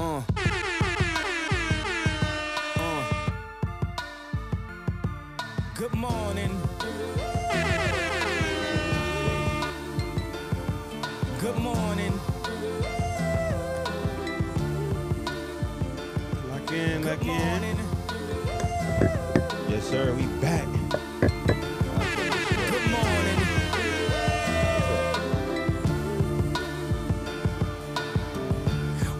Uh. Uh. Good morning. Good morning. Lock in, lock in. morning. Yes, sir. We back.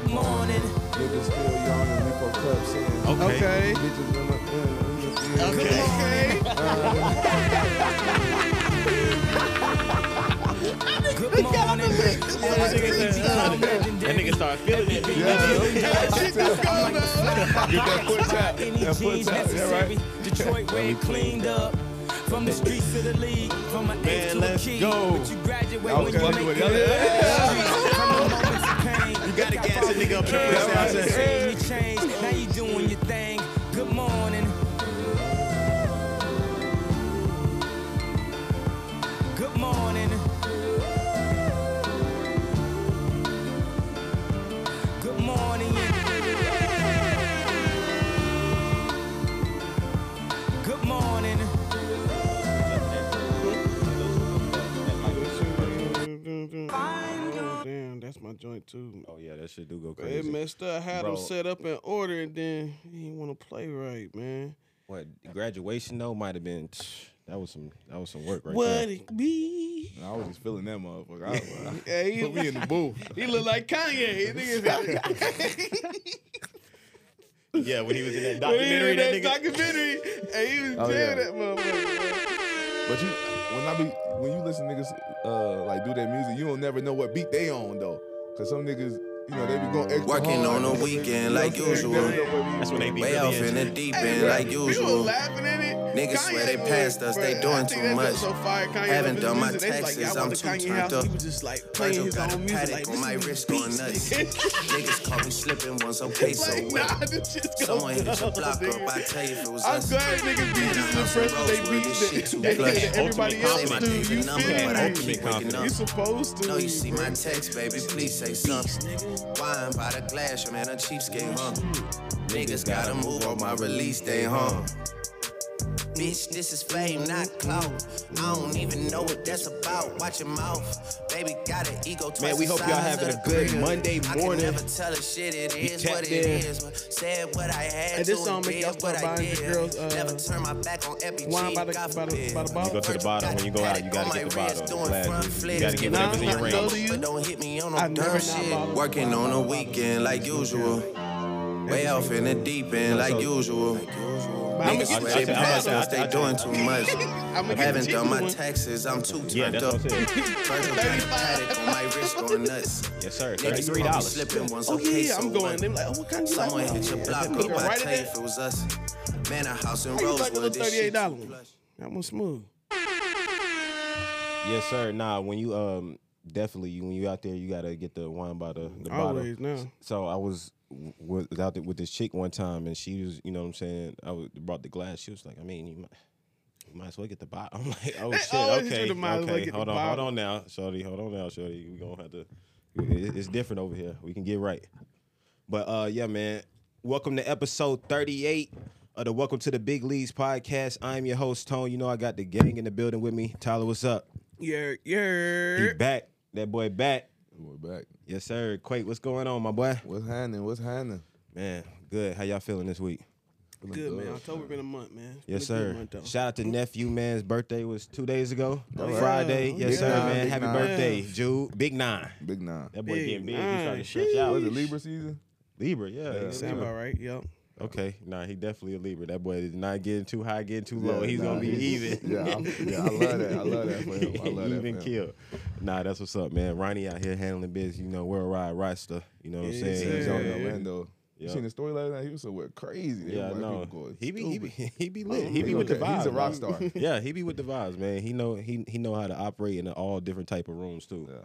Good morning. Niggas still young and we for cups in. Okay. Okay. Bitches in the, uh, Good morning. Good morning. That nigga start feeling it. Get that foot tap. Any That foot jeans tap. Yeah, necessary. right. Detroit red cleaned up. From the streets to the league, from an eighth Man, to a let's key. go. But you graduate I was when you make it it. Gas a nigga up in the first Yeah, half right. You changed, now you doing your thing. Good morning. Joint too. Oh yeah, that shit do go It crazy. messed up. I had Bro. him set up in order, and then he didn't want to play right, man. What graduation though might have been. That was some. That was some work right what there. What it be? I was just feeling that motherfucker. I was, Yeah, he, put me in the booth. he look like Kanye. Yeah, when he was in that when he documentary, in that that nigga. documentary, and he was Oh, yeah. that motherfucker. But you, when I be, when you listen to niggas, uh, like do their music, you don't never know what beat they on though, cause some niggas, you know, they be going extra Working hard. on a weekend like usual. never know what beat That's when they be Way really off in the deep end like usual. laughing at it. Niggas swear they passed us, they doing too much. was So Haven't done my music. They was taxes, I'm too turned up. He just like playing Virgil his got a own music. Patek on my is wrist beats, going nuts. Niggas caught me slipping once, okay, so like, what? nah, this shit's going Someone hit your down, block nigga. up, I tell you if it was I'm us. glad niggas beat this the first they beat This too that, everybody else Ultimate do. confidence. You Number, feel me? keep waking confidence. up. You supposed to. No, you see my text, baby, please say something. Wine by the glass, your man, a cheapskate, huh? Niggas gotta move on my release day, huh? Bitch, this is fame, not clout. I don't even know what that's about. Watch your mouth. Baby got an ego twice Man, we hope y'all having a good crib. Monday I morning. can never tell a shit, it We is what it in. is. Said what I had And this to song make y'all did what start I buying the did. girls, uh, Never turn my back on every Wine by the, God by the, forbid. by the bottle. You go to the bottom when you go out. You gotta get the bottle. The glass. You gotta get Nah, whatever's in your range. no to you. But don't hit me on no I've dumb shit. Working on a weekend like usual. Way off in the deep end like usual. I'ma Niggas get swear the they cheap passed one. us, they doing too much. I'ma get the Haven't done my taxes, I'm too Yeah, turned that's up. what I'm saying. Virgil got a Patek on my wrist going nuts. Yes, sir. Niggas Thirty-three dollars. slipping once, Oh okay, yeah, I'm going. what? They be like, oh, what kind of? Someone hit your block up, it I tell you there. if it was us. Man, a house in How you like the Rosewood, little this shit thirty-eight too dollar one? That one smooth. Yes, sir. Nah, when you um definitely you when you out there, you gotta get the wine by the, the bottle. Always now. So I was w- was out there with this chick one time, and she was, you know what I'm saying. I was, brought the glass. She was like, I mean, you might, you might as well get the bottle. I'm like, oh shit, always okay, you might as well okay. Hold on, hold on now, shorty. Hold on now, shorty. We gonna have to. It's different over here. We can get right. But uh, yeah, man. Welcome to episode 38 of the Welcome to the Big Leagues podcast. I'm your host Tone. You know I got the gang in the building with me. Tyler, what's up? Yeah, yeah. He yeah. back. That boy back. We're back. Yes, sir. Quake, what's going on, my boy? What's happening? What's happening? Man, good. How y'all feeling this week? Feeling Good man. October been a month, man. It's Yes, been a good sir. month. Shout out to nephew man's birthday was two days ago. Oh, yeah. Friday. Oh, Yes, Big sir, nine, man. Happy nine. birthday, Jude. Big nine. Big nine. That boy Big getting big. He nine. starting to stretch out. Was it Libra season? Libra, yeah. Yeah. yeah, Sound Libra. about right. Yep. Okay, nah, he definitely a Libra. That boy is not getting too high, getting too low. Yeah, He's nah, gonna be he's- even. Yeah, I, yeah, I love that. I love that for him. I love even that kill. Nah, that's what's up, man. Ronnie out here handling business. You know, worldwide roster. You know what I'm saying? He was out in Yeah. Orlando. You seen the story last night? He was somewhere crazy. Yeah, I know. He be, he be he be lit. He be with the vibes. He's a rock star. Yeah, he be with the vibes, man. He know he he know how to operate in all different type of rooms too. Yeah.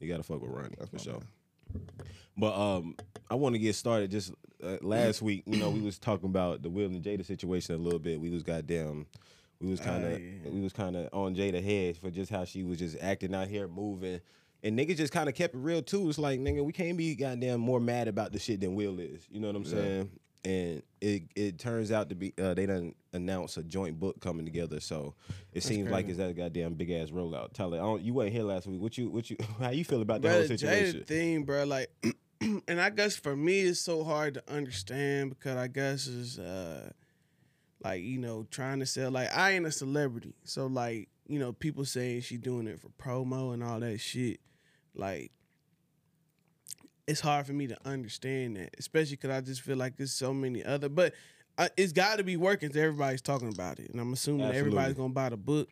You gotta fuck with Ronnie That's for sure. man. But um, I want to get started. Just uh, last week, you know, we was talking about the Will and Jada situation a little bit. We was goddamn, we was kind of, Ah, yeah. we was kind of on Jada head for just how she was just acting out here, moving, and niggas just kind of kept it real too. It's like nigga, we can't be goddamn more mad about the shit than Will is. You know what I'm Yeah. saying? And it it turns out to be uh, they done announced a joint book coming together. So it seems like it's that goddamn big ass rollout. Tyler, I don't, you wasn't here last week. What you what you how you feel about the Bro, whole the situation? Jada thing, bro, like, and I guess for me it's so hard to understand because I guess it's uh, like you know trying to sell. Like I ain't a celebrity, so like you know people saying she doing it for promo and all that shit. Like it's hard for me to understand that, especially because I just feel like there's so many other. But uh, it's got to be working. everybody's talking about it, and I'm assuming everybody's gonna buy the book.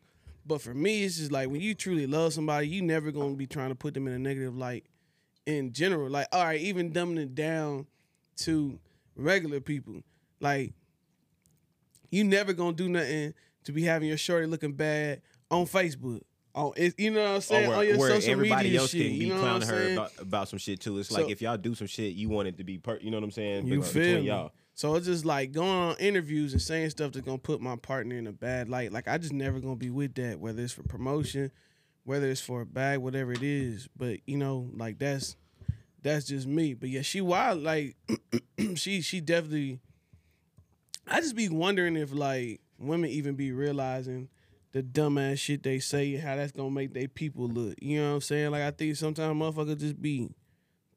But for me, it's just like when you truly love somebody, you never gonna be trying to put them in a negative light. In general, like all right, even dumbing it down to regular people, like you never gonna do nothing to be having your shorty looking bad on Facebook. Oh, on it, you know what I'm saying? or on where, your where social everybody media else shit. can be you know clowning her about, about some shit too. It's So- like if y'all do some shit, you want it to be, per, you know what I'm saying? You But uh, feel y'all. So it's just like going on interviews and saying stuff that's gonna put my partner in a bad light. Like I just never gonna be with that, whether it's for promotion, whether it's for a bag, whatever it is. But you know, like that's that's just me. But yeah, she wild. Like she she definitely. I just be wondering if like women even be realizing the dumbass shit they say and how that's gonna make they people look. You know what I'm saying? Like I think sometimes motherfuckers just be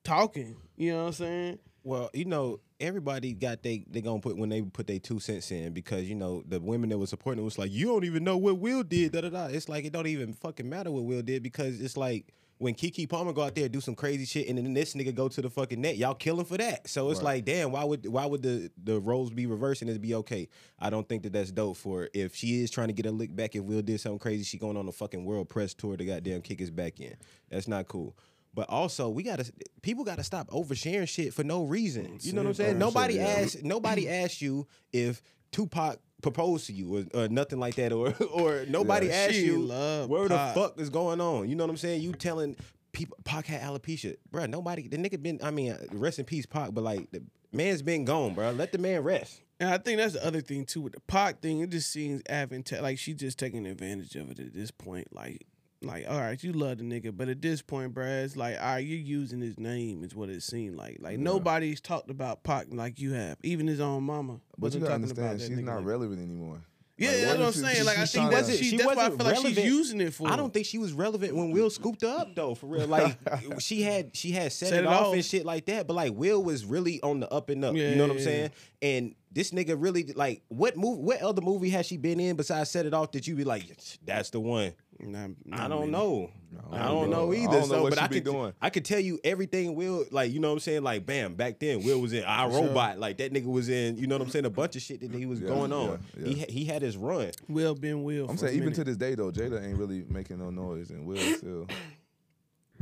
talking. You know what I'm saying? Well, you know, everybody got they they gonna put when they put their two cents in because you know the women that was supporting it was like you don't even know what Will did. Da da da. It's like it don't even fucking matter what Will did because it's like when Keke Palmer go out there do some crazy shit and then this nigga go to the fucking net, y'all kill him for that. So it's Right. like, damn, why would why would the the roles be reversed and it be okay? I don't think that that's dope for her. if she is trying to get a lick back. If Will did something crazy, she going on a fucking world press tour to goddamn kick his back in. That's not cool. But also, we gotta people gotta stop oversharing shit for no reason. You know what I'm saying? Saying Nobody shit, yeah. asked nobody asked you if Tupac proposed to you or, or nothing like that, or or nobody Yeah, asked you where Pac. the fuck is going on. You know what I'm saying? You telling people Pac had alopecia, bro. Nobody the nigga been. I mean, rest in peace, Pac. But like the man's been gone, bro. Let the man rest. And I think that's the other thing too with the Pac thing. It just seems advantage like she just taking advantage of it at this point. Like, like all right, you love the nigga, but at this point, bruh, it's like all right, you're using his name is what it seemed like. Like nobody's talked about Pac like you have, even his own mama. But you gotta understand, she's not like- relevant anymore. Yeah, Like, that's what what I'm is she- saying. she- Like I she's think trying that's to- she. she That's why I wasn't feel like she's using it for. I don't think she was relevant when Will scooped her up though, for real. Like she had she had set, Set it, it off off. and shit like that. But like Will was really on the up and up. Yeah, you know what I'm yeah, saying? And this nigga really like what movie what other movie has she been in besides set it off that you be like, that's the one? Nah, I don't man. know. I I don't don't know know. I either. don't know so, what but I could doing. I could tell you everything Will like you know what I'm saying like bam back then Will was in I sure. Robot like that nigga was in you know what I'm saying a bunch of shit that he was Yeah, going on. yeah, He yeah. ha- he had his run. Will been Will. I'm saying even minute. to this day though, Jada ain't really making no noise, and Will still,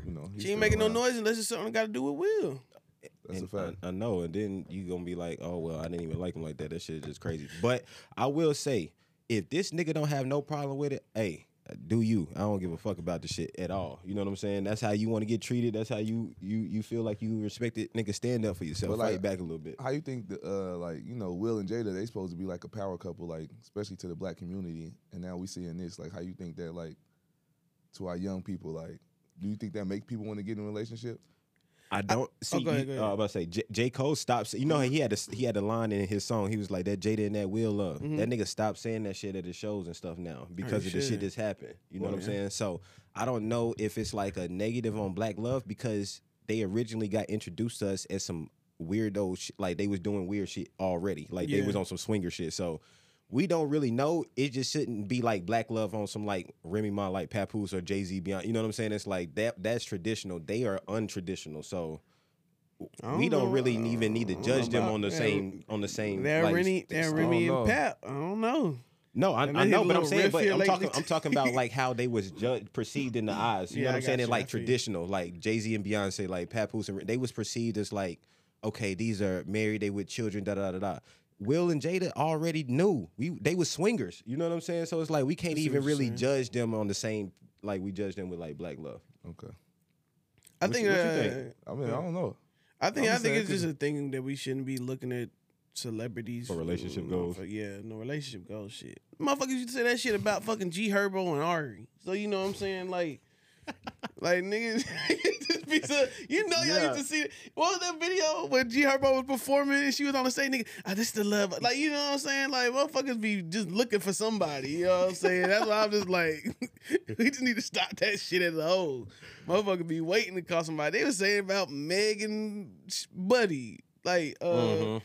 you know, she ain't still making no noise unless it's something got to do with Will. That's a fact. I, I know, and then you gonna be like, oh well, I didn't even like him like that. That shit is just crazy. But I will say, if this nigga don't have no problem with it, hey, do you? I don't give a fuck about the shit at all. You know what I'm saying? That's how you want to get treated. That's how you you you feel like you respect it. Nigga, stand up for yourself. But, Fight like, back a little bit. How you think the uh like you know Will and Jada they supposed to be like a power couple like especially to the black community and now we seeing this like how you think that like to our young people like do you think that make people want to get in a relationship? I don't see. go ahead, go uh. I'm about to say J, J. Cole stops. You know he had a he had a line in his song. He was like that Jada and that Will love. That nigga stopped saying that shit at the shows and stuff now because of the shit. that's happened. You know Well, what I'm yeah. saying? So I don't know if it's like a negative on Black Love because they originally got introduced to us as some weirdo shit. Like they was doing weird shit already. Like they was on some swinger shit. So. We don't really know. It just shouldn't be like Black Love on some like Remy Ma, like Papoose or Jay Z Beyonce. You know what I'm saying? It's like that. That's traditional. They are untraditional. So I we don't know. really even need to judge them on the that. same on the same. That like, Remy, that st- Remy don't and know. Pap. I don't know. No, I, I know, hit but I'm saying, but I'm lately. talking, I'm talking about like how they was judged, perceived in the eyes. You Yeah, know what I I'm saying? you, like feel you. traditional, like Jay Z and Beyonce, like Papoose, and they was perceived as like, okay, these are married, they with children, da da da da. Will and Jada already knew we they were swingers. You know what I'm saying? So it's like we can't even really saying. judge them on the same like we judge them with like Black Love. Okay. I What think. you- what you uh, think? I mean, I don't know. I think. I'm I just think it's just 'cause- a thing that we shouldn't be looking at celebrities For relationship goals. for- yeah, no relationship goals. Shit, motherfuckers used to say that shit about fucking G Herbo and Ari. So you know what I'm saying? Like, like niggas, just be so, you know y'all Yeah. used to see. What was that video when G Herbo was performing and she was on the stage? Nigga, ah, this the love. Like you know what I'm saying? Like motherfuckers be just looking for somebody. You know what I'm saying? That's why I'm just like, we just need to stop that shit as a whole. Motherfuckers be waiting to call somebody. They were saying about Megan Buddy, like uh. Mhm.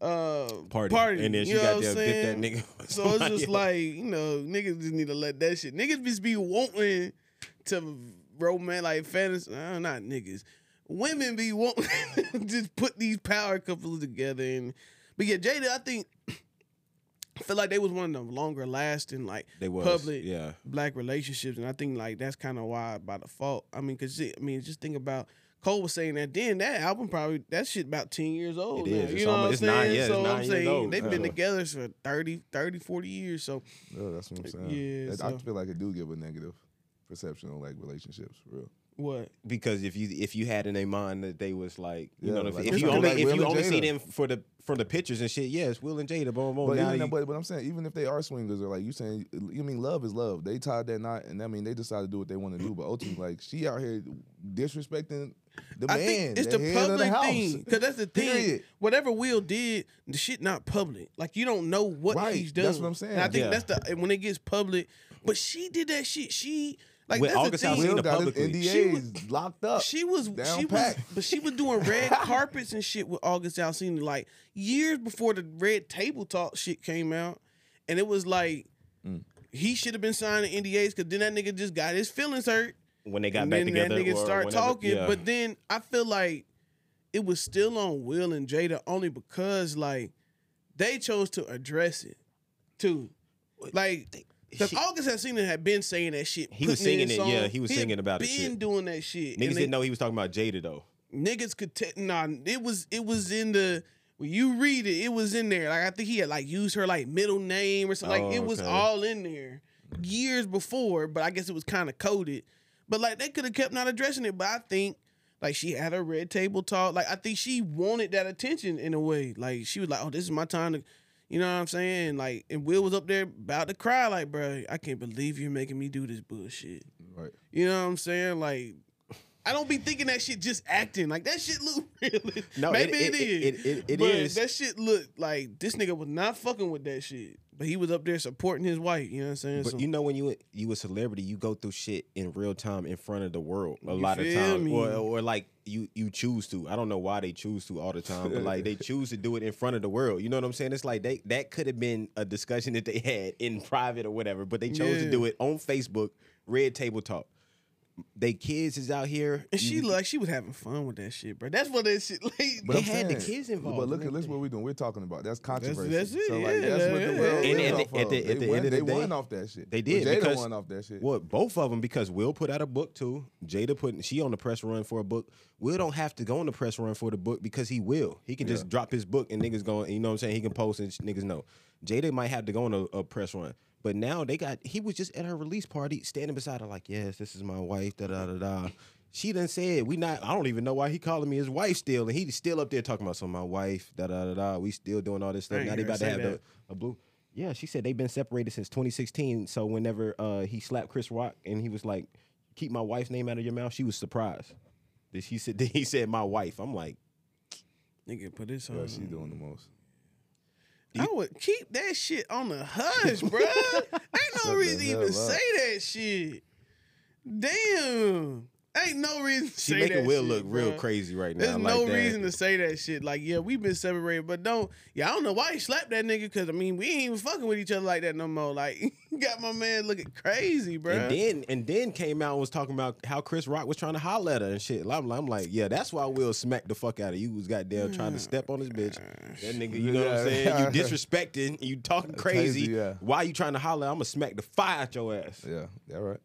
Uh, Party. party, And then she you know got what I'm there, dip that nigga So it's just like you know, niggas just need to let that shit. Niggas just be wanting to romance like fantasy. Uh, not niggas. Women be wanting just put these power couples together and. But yeah, Jada, I think. I feel like they was one of the longer lasting like They was, public yeah. black relationships, and I think like that's kind of why by default. I mean, cause I mean, just think about Cole was saying that then that album probably that shit about 10 years old. It now, is. You It's know almost- what I'm nine- saying? yeah, so I'm saying they've been Yeah. together for 30, 30, 40 years. So Yeah, that's what I'm saying. Yeah, It- I feel like it do give a negative perception on like relationships, for real. what? because if you if you had in their mind that they was like you Yeah, know what I'm like saying? if you only like if Will you and only see them for the from the pictures and shit, yes, Will and Jada, boom, boom. But now even you- but, but I'm saying even if they are swingers or like you saying you mean love is love. They tied that knot and I mean they decide to do what they want to do. But ultimately like she out here disrespecting the I man. think it's the, the, head of the public thing because that's the thing. Period. Whatever Will did, the shit not public. Like you don't know what Right, he's done. that's what I'm saying. And I think Yeah. that's the when it gets public. But she did that shit. She like With that's August the thing. Alsina Will got his publicly. She NDAs locked up. She was she pat. was but she was doing red carpets and shit with August Alsina like years before the red table talk shit came out. And it was like Mm. he should have been signing NDAs because then that nigga just got his feelings hurt. when they got and back then together, that nigga start whenever- talking. yeah. But then I feel like it was still on Will and Jada only because like they chose to address it too. Like because August Alsina had been saying that shit. He was singing it, yeah, he was had singing about it, Been doing that shit. niggas they- didn't know he was talking about Jada though. niggas could nah it was it was in the when you read it it was in there like i think he had like used her like middle name or something Oh, like it oh, was okay. all in there years before but i guess it was kind of coded but like they could have kept not addressing it but i think like she had a red table talk like i think she wanted that attention in a way like she was like oh this is my time to you know what i'm saying like and will was up there about to cry like bro i can't believe you're making me do this bullshit Right. you know what I'm saying? Like, I don't be thinking that shit just acting. Like that shit look real. No, maybe it- it it- is. it- it- it but is. That shit look like this nigga was not fucking with that shit. But he was up there supporting his wife. You know what I'm saying? But So- you know when you you a celebrity, you go through shit in real time in front of the world a lot of times, me? or or like you you choose to. I don't know why they choose to all the time, but like they choose to do it in front of the world. You know what I'm saying? It's like they that could have been a discussion that they had in private or whatever, but they chose to do it on Facebook, Red Table Talk. They kids is out here. and she you- like she was having fun with that shit, bro. That's what that shit. Like, They I'm had the kids involved But look at look what we're doing. We're talking about that's controversy. that's it, So like yeah, that's what the yeah. world And lives at the- off at the- of. at the They won- end of the they day, won off that shit. They did Jada because won off that shit. Well, both of them because Will put out a book too. Jada put she on the press run for a book. Will don't have to go on the press run for the book because he will. He can just Yeah. drop his book and niggas going. You know what I'm saying? He can post and niggas know. Jada might have to go on a, a press run, but now they got. He was just at her release party, standing beside her like, "Yes, this is my wife." Da da da da. She done said we not. I don't even know why he calling me his wife still, and he's still up there talking about some my wife. Da da da da. We still doing all this stuff. Now they about to have the a blue. Yeah, she said they've been separated since 2016. So whenever uh, he slapped Chris Rock and he was like, "Keep my wife's name out of your mouth," she was surprised. That he said he said my wife. I'm like, nigga put this on. Yeah, she doing the most. I would keep that shit on the hush, bro. Ain't no reason to even up. say that shit. Damn. Ain't no reason to She say making that Will shit, look real crazy right now. There's I no that. reason to say that shit. Like, yeah, we've been separated, but don't. Yeah, I don't know why he slapped that nigga. Cause I mean, we ain't even fucking with each other like that no more. Like, got my man looking crazy, bro. And then and then came out and was talking about how Chris Rock was trying to holler at her and shit. I'm, I'm like, yeah, that's why Will smacked the fuck out of you. Was goddamn trying to mm. step on his bitch. That nigga, you know what I'm saying? You disrespecting, you talking crazy. Crazy, yeah. Why you trying to holler? I'm gonna smack the fire out your ass. Yeah, yeah, right.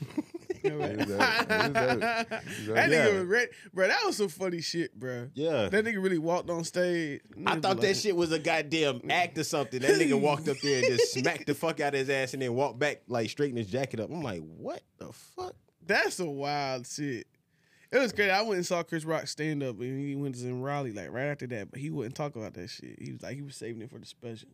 Yeah, right. Is that- is that- is that- That Yeah. nigga was ready, bro. That was some funny shit, bro. Yeah. that nigga really walked on stage. I thought be that like- shit was a goddamn act or something. That nigga walked up there and just smacked the fuck out of his ass and then walked back, like straighten his jacket up. I'm like, what the fuck? That's a wild shit. It was crazy. I went and saw Chris Rock stand up and he went to in Raleigh like right after that, but he wouldn't talk about that shit. He was like he was saving it for the special.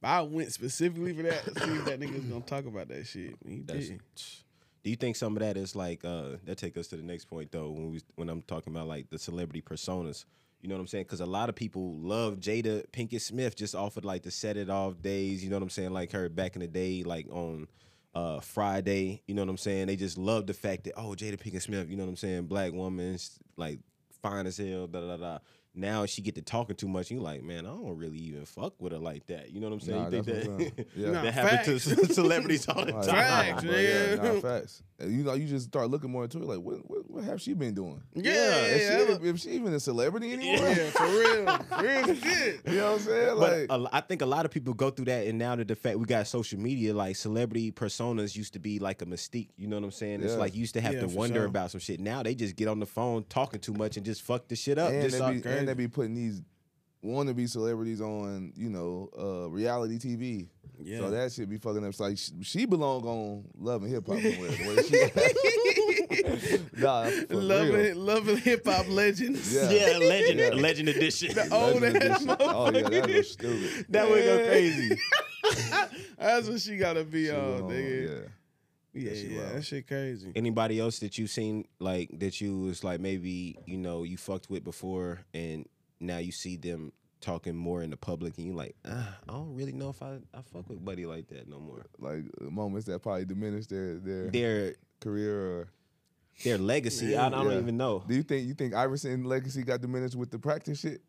But I went specifically for that to see if that nigga was gonna talk about that shit. And he That's, didn't. do you think some of that is like uh that take us to the next point though when we when I'm talking about like the celebrity personas? You know what I'm saying? Because a lot of people love Jada Pinkett Smith just off of like the set it off days. You know what I'm saying? Like her back in the day, like on uh Friday. You know what I'm saying? They just love the fact that oh Jada Pinkett Smith. You know what I'm saying? Black woman, like fine as hell. Da da da. Da. Now she get to talking too much. And You like, man, I don't really even fuck with her like that. You know what I'm saying? Nah, you think that's what I'm that. Yeah. Nah, that happens to celebrities all the time? Facts, bro, yeah, nigga. nah, facts. And you know, you just start looking more into it. Like, what, what, what have she been doing? Yeah, Is yeah, she, if she even a celebrity anymore? yeah, for real, for real shit. You know what I'm saying? But Like, a lo- I think a lot of people go through that, and now that the fact we got social media, like celebrity personas used to be like a mystique. You know what I'm saying? It's like you used to have Yeah, to wonder sure. about some shit. Now they just get on the phone talking too much and just fuck the shit up. and, just they be, and they be putting these wannabe celebrities on, you know, uh, reality TV. Yeah. So that shit be fucking up. It's like she, she belong on Love and Hip Hop somewhere. the way she- nah, for real. Loving, loving hip hop legends. Yeah. yeah, legend, Yeah. legend edition. old Legend ass edition. Oh yeah, that was stupid. that would go crazy. That's what she gotta be She on, nigga. yeah. Yeah, she yeah, wild. that shit crazy. Anybody else that you seen like that you was like maybe you know you fucked with before and now you see them talking more in the public and you like ah, I don't really know if I, I fuck with buddy like that no more. Like moments that probably diminish their their Their career. Or their legacy, I, I don't Yeah. even know. do you think you think Iverson legacy got diminished with the practice shit?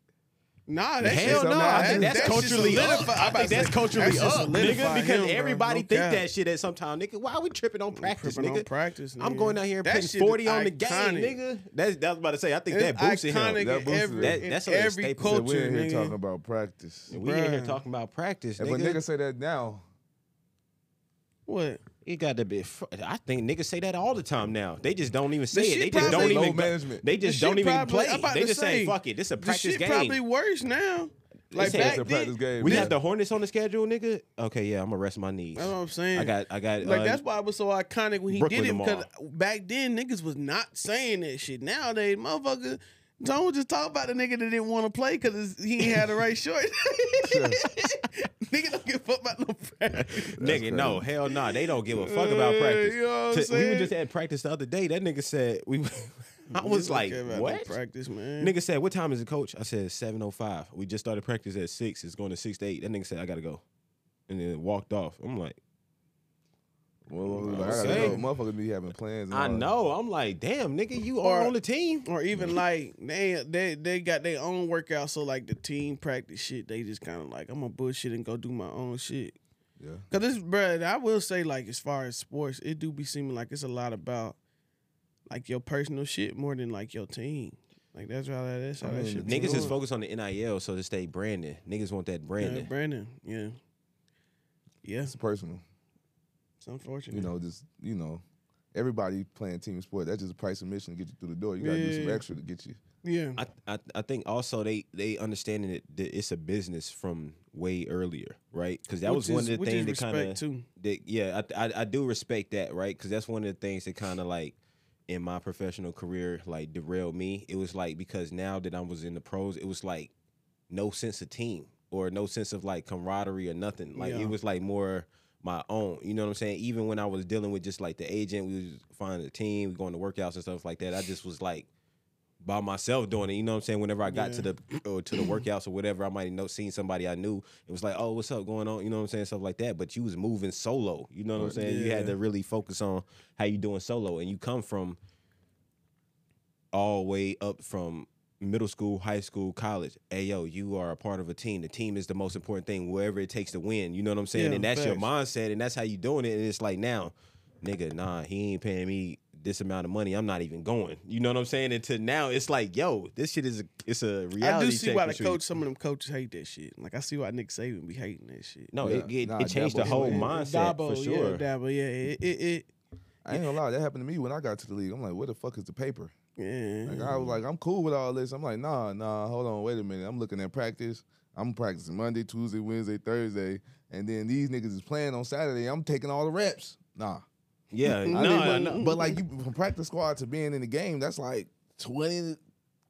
Nah, that Hell shit, no, nah, I think that's that shit culturally up. I'm I about think that's culturally that shit up, nigga, because him, everybody No think cap. that shit at some time, nigga. Why are we tripping on practice, tripping nigga? on practice, I'm going out here and That putting 40 on the game, nigga. That's that's what I was about to say. I think that It's boosted iconic him. That in boosted every, That- that's a little every staple. So culture, We're here nigga. talking about practice. We in here talking about practice, And when nigga. niggas say that now, What? It got to be. fr- I think niggas say that all the time now. They just don't even say it. They just don't even. Management. They just don't even probably- play. They just say, "Fuck it, this is a practice game." probably worse now. Like back then, practice game. we Yeah. have the Hornets on the schedule, nigga. Okay, yeah, I'm gonna rest my knees. That's what I'm saying. I got, I got. Like uh, that's why it was so iconic when he Brooklyn did it because back then niggas was not saying that shit. Nowadays, motherfucker, don't just talk about the nigga that didn't want to play because he ain't had the right short. nigga don't give a fuck about no practice. Nigga, no, hell nah. They don't give a fuck about Uh, practice. you know what I'm To- we were just at practice the other day. That nigga said we. I was like, care about no what? practice, man? Nigga said, what time is it, coach? I said seven oh five. We just started practice at six. It's going to six to eight. That nigga said, I gotta go, and then walked off. I'm like, well, like, I gotta Okay. go. Motherfuckers be having plans. and I all know. I'm like, damn, nigga, you are on the team. or even like they they they got their own workout, so like the team practice shit, they just kind of like I'm gonna bullshit and go do my own shit. Yeah. Cause this, bruh, I will say like as far as sports, it do be seeming like it's a lot about like your personal shit more than like your team. Like that's how that is. How I that shit. Niggas is going. focused on the NIL, so to stay branding. Niggas want that Yeah, branding. Brandon. Yeah. Yeah, It's personal. It's unfortunate. You know, just you know, everybody playing team sport. That's just a price of admission to get you through the door. You gotta do some Yeah. extra to get you. Yeah. I, I I think also they they understanding it that it's a business from way earlier, right? Because that Which was one is- of the things that kind of yeah I, I I do respect that right because that's one of the things that kind of like in my professional career like derailed me. It was like because now that I was in the pros, it was like no sense of team or no sense of like camaraderie or nothing. Like Yeah. it was like more my own. You know what I'm saying? Even when I was dealing with just like the agent, we was finding a team, we going to workouts and stuff like that. I just was like by myself doing it. You know what I'm saying? Whenever I got to the or to the workouts or whatever, I might know seen somebody I knew. It was like, oh, what's up going on? You know what I'm saying? Stuff like that. But you was moving solo. You know what I'm saying? You had to really focus on how you doing solo, and you come from all the way up from middle school, high school, college. Hey yo, you are a part of a team. The team is the most important thing, wherever it takes to win. You know what I'm saying? Yeah, and that's your mindset, and that's how you doing it. And it's like now, nigga, nah, he ain't paying me this amount of money. I'm not even going. You know what I'm saying? Until now, it's like, yo, this shit is a it's a reality. I do see why the sure. coach, some of them coaches hate that shit. Like I see why Nick Saban be hating that shit. No, Yeah. it it, Nah, it changed the whole Swinney. mindset Dabo, for sure. yeah, Dabo, yeah, it, it, it I ain't gonna lie, that happened to me when I got to the league. I'm like, where the fuck is the paper? Yeah. Like I was like, I'm cool with all this. I'm like, nah, nah, hold on, wait a minute. I'm looking at practice. I'm practicing Monday, Tuesday, Wednesday, Thursday, and then these niggas is playing on Saturday. I'm taking all the reps. Nah. Yeah, I no, didn't- But like you from practice squad to being in the game, that's like 20,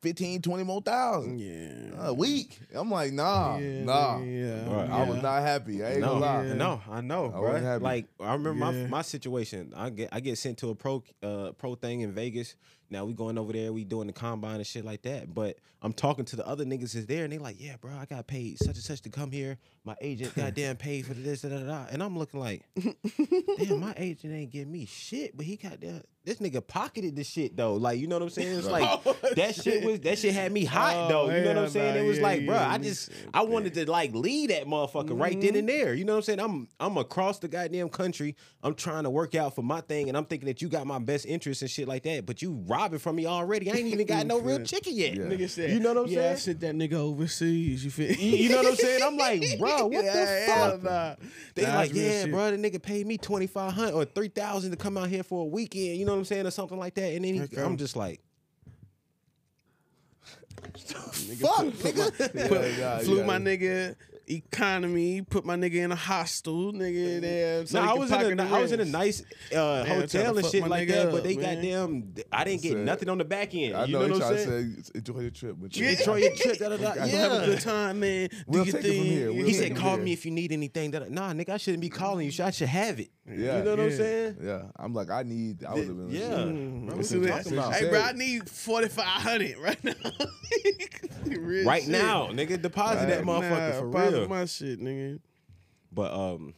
15, 20 more thousand yeah. a week. I'm like, nah, yeah, nah. Yeah. Right. I was not happy. I ain't no, gonna lie. Yeah. no, I know, I bro. Like I remember Yeah. my my situation. I get I get sent to a pro uh pro thing in Vegas. Now we going over there. We doing the combine and shit like that. But I'm talking to the other niggas is there, and they like, yeah, bro, I got paid such and such to come here. My agent goddamn paid for this, da, da, da. and I'm looking like, damn, my agent ain't give me shit, but he got that. This nigga pocketed the shit though. Like you know what I'm saying? It's like that shit was that shit had me hot Oh, though. You know what I'm saying? nah, it was yeah, like, bro, yeah, I just I wanted to like lead that motherfucker right then and there. You know what I'm saying? I'm I'm across the goddamn country. I'm trying to work out for my thing, and I'm thinking that you got my best interest and shit like that. But you robbing from me already. I ain't even got no real chicken yet. Yeah. Nigga said, You know what I'm yeah, I saying? sent that nigga overseas. You feel? You, you know what I'm saying? I'm like, bro, what Yeah, the hell fuck? nah. They Nah, like, yeah, shit. bro, the nigga paid me twenty five hundred or three thousand to come out here for a weekend. You know what I'm saying, or something like that. And then he, Okay. I'm just like, Fuck, nigga. Yeah, Put- yeah, flew yeah. my nigga economy, put my nigga in a hostel, nigga. There, so no, I was in pocket a, the I was in a nice uh, trying hotel and shit like that, up, but they man. goddamn, I didn't get nothing on the back end. I you know, know what I'm tried saying? to say enjoy your trip, but Yeah. Enjoy your trip. Da, da, da. Yeah. Have a good time, man. Do We'll your take it from thing. here. We'll He said, "Call there. me if you need anything." That nah, nigga, I shouldn't be calling you. I should have it. Yeah. you know what I'm saying? yeah, I'm like, I need. I would have been. Yeah. Bro, this what you talking about? Hey, bro, I need forty five hundred right now. Right shit. now, nigga, deposit that Right motherfucker now, for deposit real. My shit, nigga. But um,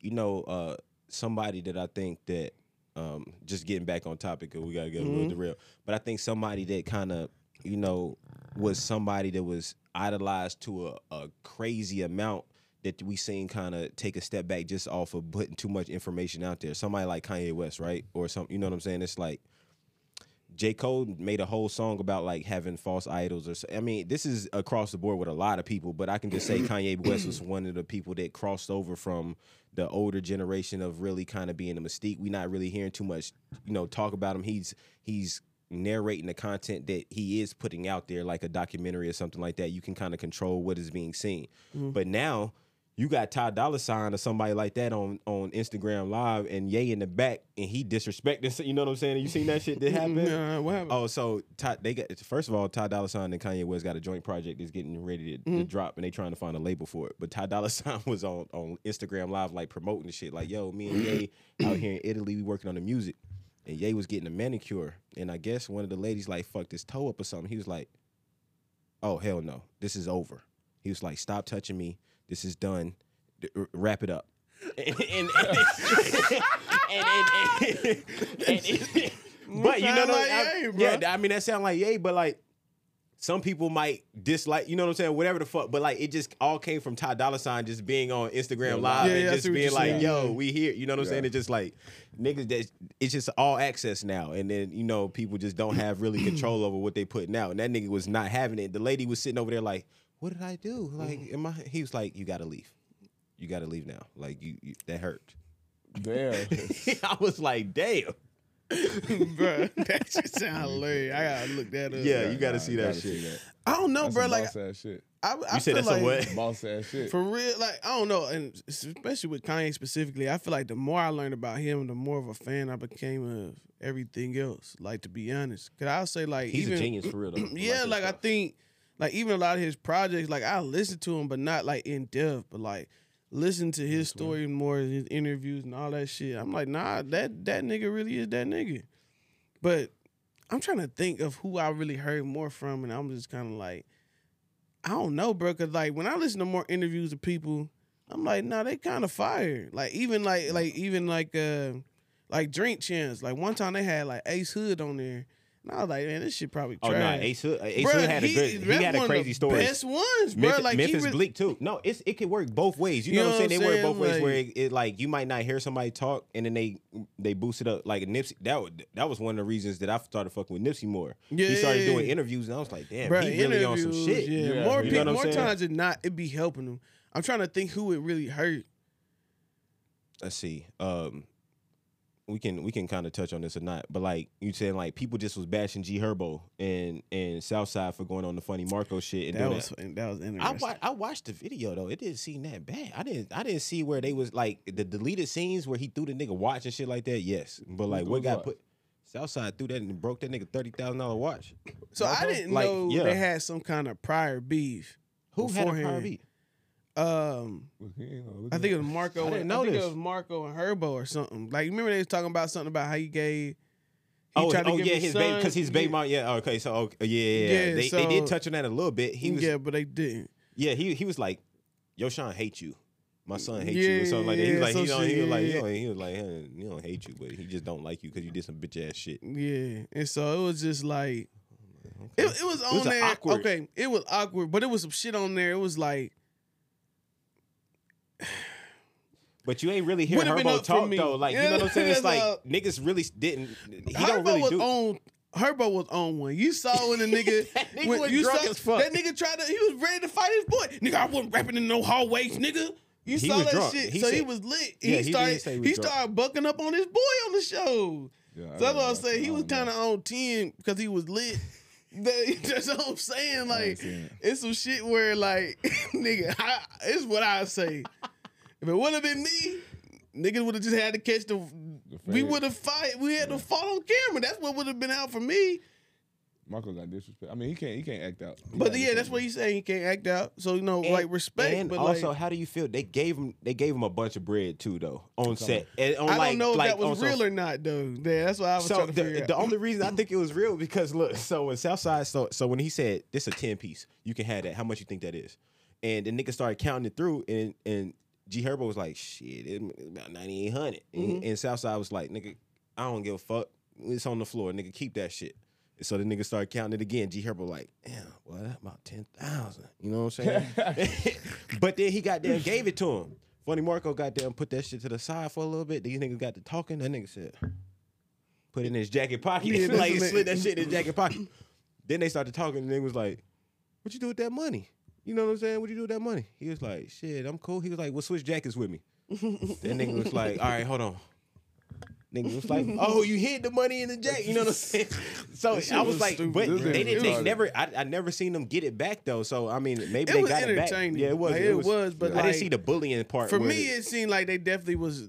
you know, uh, somebody that I think that um, just getting back on topic, 'cause we gotta get a little derailed. But I think somebody that kind of, you know, was somebody that was idolized to a, a crazy amount that we seen kind of take a step back just off of putting too much information out there. Somebody like Kanye West, right, or something. You know what I'm saying? It's like. J. Cole made a whole song about like having false idols or so. I mean, this is across the board with a lot of people, but I can just say Kanye West was one of the people that crossed over from the older generation of really kind of being a mystique. We're not really hearing too much, you know, talk about him. He's he's narrating the content that he is putting out there like a documentary or something like that. You can kind of control what is being seen. Mm-hmm. But now you got Ty Dolla Sign or somebody like that on on Instagram Live and Ye in the back and he disrespecting. You know what I'm saying? You seen that shit that happened? Nah, what happened? Oh, so Ty, they got first of all, Ty Dolla Sign and Kanye West got a joint project that's getting ready to, to mm. drop, and they trying to find a label for it. But Ty Dolla Sign was on on Instagram Live like promoting the shit, like, "Yo, me and Ye out here in Italy, we working on the music." And Ye was getting a manicure, and I guess one of the ladies like fucked his toe up or something. He was like, "Oh hell no, this is over." He was like, "Stop touching me. This is done. D- r- wrap it up." and, and, and, and, and- and- but you know, what like I- Ye, bro. yeah, I mean that sound like yay, but like some people might dislike, you know what I'm saying, whatever the fuck. But like it just all came from Ty Dolla Sign just being on Instagram Live Yeah, and yeah, just being like, saying. "Yo, we here." You know what I'm saying? It's just like niggas that it's just all access now, and then you know people just don't have really control over what they putting out. And that nigga was not having it. The lady was sitting over there like, "What did I do?" Like, mm-hmm. am I? He was like, "You got to leave. You got to leave now. Like you, you that hurt." Damn. I was like, "Damn." bro, that shit sound hilarious. I gotta look that up. Yeah, you got to Nah, see that gotta shit. see that. I don't know, That's bro. Like, boss ass shit. I, I You said feel that's like, a what? Boss ass shit. For real, like I don't know, and especially with Kanye specifically, I feel like the more I learned about him, the more of a fan I became of everything else. Like to be honest, cause I'll say like He's even, a genius for real. Though. yeah, like I think, like even a lot of his projects, like I listen to him, but not like in depth, but like listen to his story more, his interviews and all that shit. I'm like, nah, that that nigga really is that nigga. But I'm trying to think of who I really heard more from, and I'm just kind of like, I don't know, bro. Cause like when I listen to more interviews of people, I'm like, nah, they kind of fire. Like even like like even like uh like Drink Champs. Like one time they had like Ace Hood on there. And I was like, man, this shit probably Oh trash. no, Ace Hood, Ace Bruh, Hood had a good. He had a one of crazy the story. Best ones, bro. Memphis, like he Memphis really- Bleek too. No, it's it could work both ways. You, know, what I'm saying? They work both ways. where it, it like you might not hear somebody talk and then they they boost it up. Like Nipsey, that was that was one of the reasons that I started fucking with Nipsey more. Yeah, he started doing interviews and I was like, damn, Bro, he really on some shit. Yeah, Yeah, more you people, more saying? times than not, it be helping him. I'm trying to think who it really hurt. let's see. Um, we can we can kind of touch on this or not, but like you saying, like people just was bashing G Herbo and and Southside for going on the funny Marco shit and That doing was that. that was I, interesting. wa- I watched the video though. It didn't seem that bad. I didn't I didn't see where they was like the deleted scenes where he threw the nigga watch and shit like that. Yes, but like what his got watch? put Southside threw that and broke that nigga thirty thousand dollar watch. so I didn't Like, know yeah. they had some kind of prior beef. Who had a prior beforehand. Um, He ain't know. Look I think it was Marco. I didn't I think this. it was Marco and Herbo or something. Like you remember they was talking about something about how he gave. He Oh, tried to oh give yeah, his baby because his baby yeah, mom. Yeah, okay, so okay, yeah, yeah, yeah. Yeah, they, they did touch on that a little bit. He was yeah, but they didn't. Yeah, he he was like, "Yo, Sean hate you. My son hates you." Or something like that. He was yeah, like, he don't, he was like, yeah, he he was like, "Huh, he don't hate you, but he just don't like you because you did some bitch ass shit. Yeah, and so it was just like it, it was on was there. awkward- Okay, it was awkward, but it was some shit on there. It was like But you ain't really hear Would've Herbo talk me. though. Like you know what I'm saying? It's like all. niggas really didn't. He Herbo don't really was do. on. Herbo was on one. You saw when the nigga, That nigga when was you drunk saw, as fuck. That nigga tried to. He was ready to fight his boy. Nigga, I wasn't rapping in no hallways, nigga. You He saw that drunk. shit. He so he was lit. He he did started. say he He, started bucking up on his boy on the show. Yeah, So that's what I'm saying. He was don't know. kind of on ten because he was lit. That- That's what I'm saying. Like it. it's some shit where like nigga, I, it's what I say. If it would have been me, niggas would have just had to catch the. we would have fight. We had to fall on camera. That's what would have been out for me. Marco got disrespect. I mean, he can't. He can't act out. He But yeah, that's disrespect. what he's saying. He can't act out. So you know, And- like respect. And but also, like, how do you feel? They gave him they gave him a bunch of bread too though on set. And on I like, don't know if like that was on some- real or not though. Yeah, that's what I was so trying to the, figure the out. only reason I think it was real because look, so when Southside, so so when he said this is a ten piece, you can have that. How much you think that is? And the nigga started counting it through, and and G Herbo was like, shit, it- it's about ninety eight hundred. And, mm-hmm. and Southside was like, nigga, I don't give a fuck. It's on the floor, nigga. Keep that shit. So the nigga started counting it again. G Herbo like, damn, well, that's about ten thousand. You know what I'm saying? but then he goddamn gave it to him. Funny Marco got there and put that shit to the side for a little bit. These niggas got to talking. That nigga said, put it in his jacket pocket. Yeah, like what slid that shit in his jacket pocket. then they started talking, and they was like, "What you do with that money? You know what I'm saying? What you do with that money?" He was like, "Shit, I'm cool." He was like, "Well, switch jackets with me." that nigga was like, "All right, hold on." Nigga was like, "Oh, you hid the money in the jacket." You know what I'm saying? So I was was like, stupid. but they didn't. They never. I, I never seen them get it back though. So I mean, maybe It they got it back. entertaining. Yeah, it was. Like, it was, but I didn't see the bullying part. For me, it seemed like they definitely was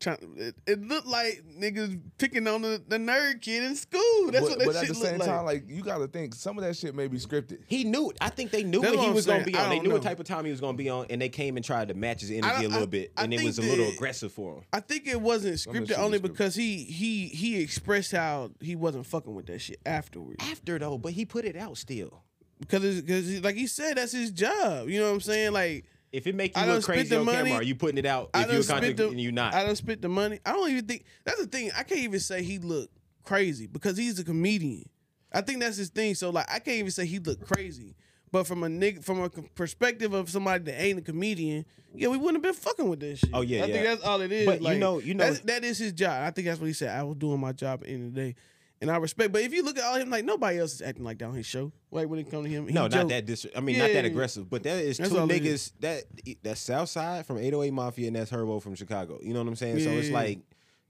trying. It, it looked like niggas picking on the, the nerd kid in school. That's but, what that but shit at the same like. time, like you got to think some of that shit may be scripted. He knew. It. I think they knew That's what what he I'm was going to be on. They don't knew what type of time he was going to be on, and they came and tried to match his energy a little I- bit, I and it was a little that- aggressive for him. I think it wasn't scripted that shit only was scripted. because he he he expressed how he wasn't fucking with that shit afterwards. After though, but he put it out still. Because it's, cause like he said, that's his job. You know what I'm saying? Like If it make you I look crazy on money. camera, are you putting it out I if you're a content the and you not? I done spent the money. I don't even think that's the thing. I can't even say he looked crazy because he's a comedian. I think that's his thing. So like I can't even say he looked crazy. But from a nigga, from a perspective of somebody that ain't a comedian, yeah, we wouldn't have been fucking with this shit. Oh, yeah, I think that's all it is. But you know- you know- that's- that is his job. I think that's what he said. I was doing my job at the end of the day, and I respect. But if you look at all him, like nobody else is acting like that on his show. Like when it comes to him, no, not joke. that. Dis- I mean, not that aggressive, but that is That's two niggas. That that's Southside from 808 Mafia, and that's Herbo from Chicago. You know what I'm saying? So it's like,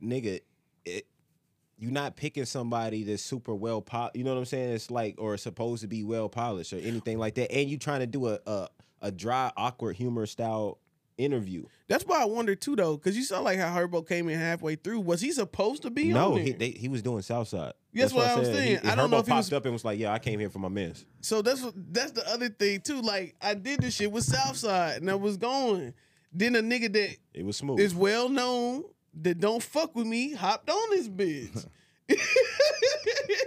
nigga, it, you're not picking somebody that's super well pol. You know what I'm saying? It's like or supposed to be well polished or anything like that, and you trying to do a a, a dry, awkward humor style interview. That's why I wonder too, though, because you saw like how Herbo came in halfway through. Was he supposed to be No, on he they, he was doing Southside. That's what I'm said. saying. He, I don't know Herbo if he popped was- up and was like, "Yeah, I came here for my mans." So that's what that's the other thing too. Like I did this shit with Southside and I was going. Then a nigga that It was smooth. is well known that don't fuck with me hopped on this bitch.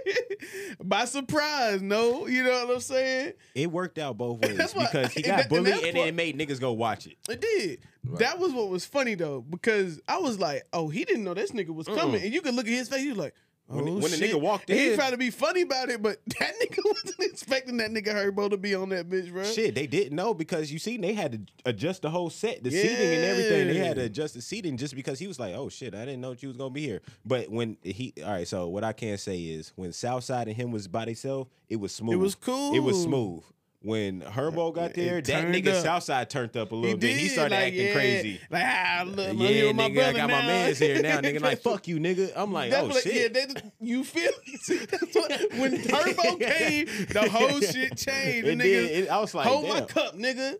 By surprise, no, you know what I'm saying? It worked out both ways That's why- because he and got that- and bullied that's and, what- it made niggas go watch it. It did. That was what was funny though, because I was like, oh, he didn't know this nigga was coming, and you could look at his face, he was like, When, Oh, when the nigga walked in, he tried to be funny about it, but that nigga wasn't expecting that nigga Herbo to be on that bitch, bro. Shit, they didn't know because you see, they had to adjust the whole set, the seating and everything. They had to adjust the seating just because he was like, "Oh shit, I didn't know you was gonna be here." But when he, all right, so what I can say is when Southside and him was by themselves, it was smooth. It was cool. It was smooth. When Herbo got It there, that nigga up. Southside turned up a He little bit. He started like, acting yeah. crazy. Like, ah, look, yeah, with my nigga, I brother got my now. man's here now. Nigga, like fuck you, nigga. I'm like, That's oh what- shit. Yeah, they, you feel what, when Herbo came, the whole shit changed. The It nigga, did. It- I was like, hold my cup, nigga.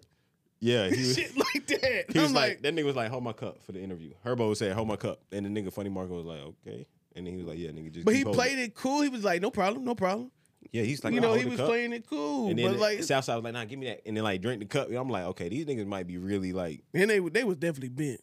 Yeah, he was. Shit like that. He was I'm like, like, that nigga was like, hold my cup for the interview. Herbo said, hold my cup. And the nigga Funny Marco was like, okay. And then he was like, yeah, nigga, just but he holding played it cool. He was like, no problem, no problem. Yeah, he's like, you know, he was cup." playing it cool. And but then like, Southside was like, nah, give me that. And then like drink the cup. I'm like, okay, these niggas might be really like, and they they was definitely bent.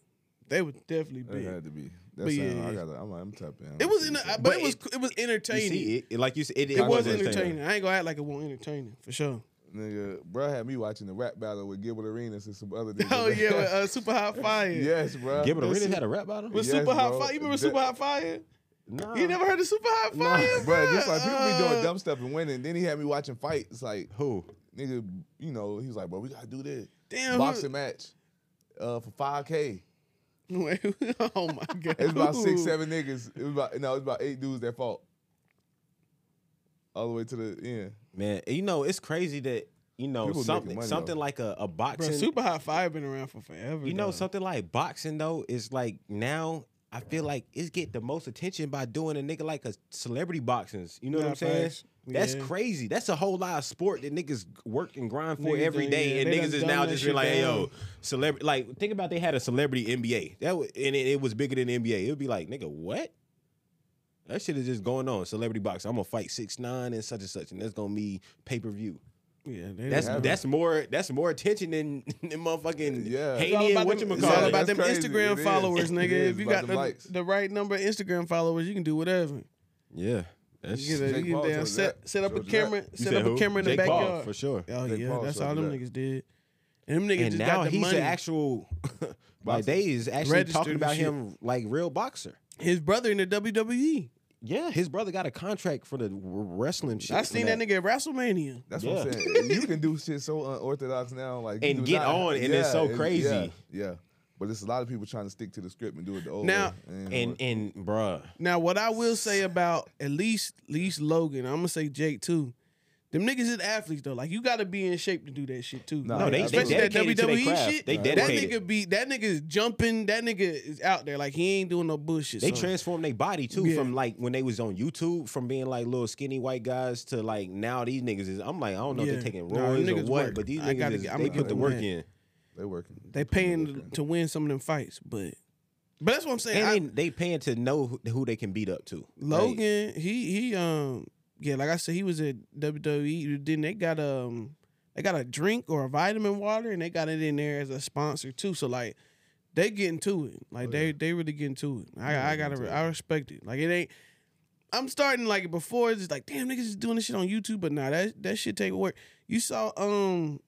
They was definitely That bent. had to be. That But sound, yeah, I got. I'm I'm tapping. It was in, the, but, But it was it- it was you entertaining. see, it, it- like you said, it, it was entertaining. entertaining. I ain't gonna act like it wasn't entertaining for sure. Nigga, bro had me watching the rap battle with Gilbert Arenas and some other niggas. Oh yeah, with, uh, Super Hot Fire. yes, bro. Gilbert Arenas had a rap battle? With Yes, Super Hot. Fire. You remember That- Super Hot Fire? Nah. You never heard of Super Hot Fire? Bro, just like people be doing dumb stuff and winning. Then he had me watching fights. Like, Who? nigga, you know, he was like, bro, we gotta do this. Damn. Boxing match uh, for 5K. Wait, oh my god. It was about six, seven niggas. It was about no, it was about eight dudes that fought. All the way to the end. Man, you know, it's crazy that, you know, People something money, something though. like a, a Bro, boxing. Super Hot Fire been around for forever. You know, though. something like boxing though is like now I feel like it's get the most attention by doing a nigga like a celebrity boxings. You know what I'm saying? That's Yeah. crazy. That's a whole lot of sport that niggas work and grind for Niggas every day, yeah, and niggas is now just like, hey, yo, celebrity. Like, think about they had a celebrity NBA. That was, and it, it was bigger than NBA. It would be like, nigga, what? That shit is just going on. Celebrity boxing. I'm gonna fight six nine and such and such, and that's gonna be pay per view. Yeah, they That's have it. that's more that's more attention than, than motherfucking Yeah. Haney and about what them, you it's all about them crazy. Instagram It is. followers, It nigga. If you got the, the right number of Instagram followers, you can do whatever. Yeah, that's You, get a, you Paul can damn told set, set up a camera, that. You set said up a camera in the Jake Paul, backyard. for sure. Oh Jake yeah, Paul that's all them that. niggas did. And them niggas and just now got the he's money. an actual like they is actually talking about him like real boxer. His brother in the WWE. Yeah, his brother got a contract for the wrestling shit. I from seen that nigga at WrestleMania. That's Yeah. what I'm saying. You can do shit so unorthodox now, like And do get on, and it's so and- crazy. Yeah, yeah. But it's a lot of people trying to stick to the script and do it the old Now- way. Ain't And and bruh, Now, what I will say about at least at least Logan, I'm gonna say Jake too. Them niggas is athletes though. Like you got to be in shape to do that shit too. No, Like, they- they especially that dedicated to their WWE craft. shit. They that nigga be that nigga is jumping. That nigga is out there. Like he ain't doing no bullshit. they so. transformed their body too Yeah. from like when they was on YouTube from being like little skinny white guys to like now these niggas is. I'm like I don't know if they're taking Nah, roids them or what, work. but these I niggas gotta is, I'ma they give put the work that. in. they working. They paying to win some of them fights, but but that's what I'm saying. And I- then they paying to know who, who they can beat up to. Like, Logan, he he um yeah, like I said, he was at WWE. Then they got um they got a drink or a vitamin water, and they got it in there as a sponsor too. So like they getting to it, like Oh, they yeah. they really getting to it. I Yeah, I gotta I respect it. Like it ain't. I'm starting like before. It's just like damn niggas just doing this shit on YouTube, but nah, that that shit take work. You saw um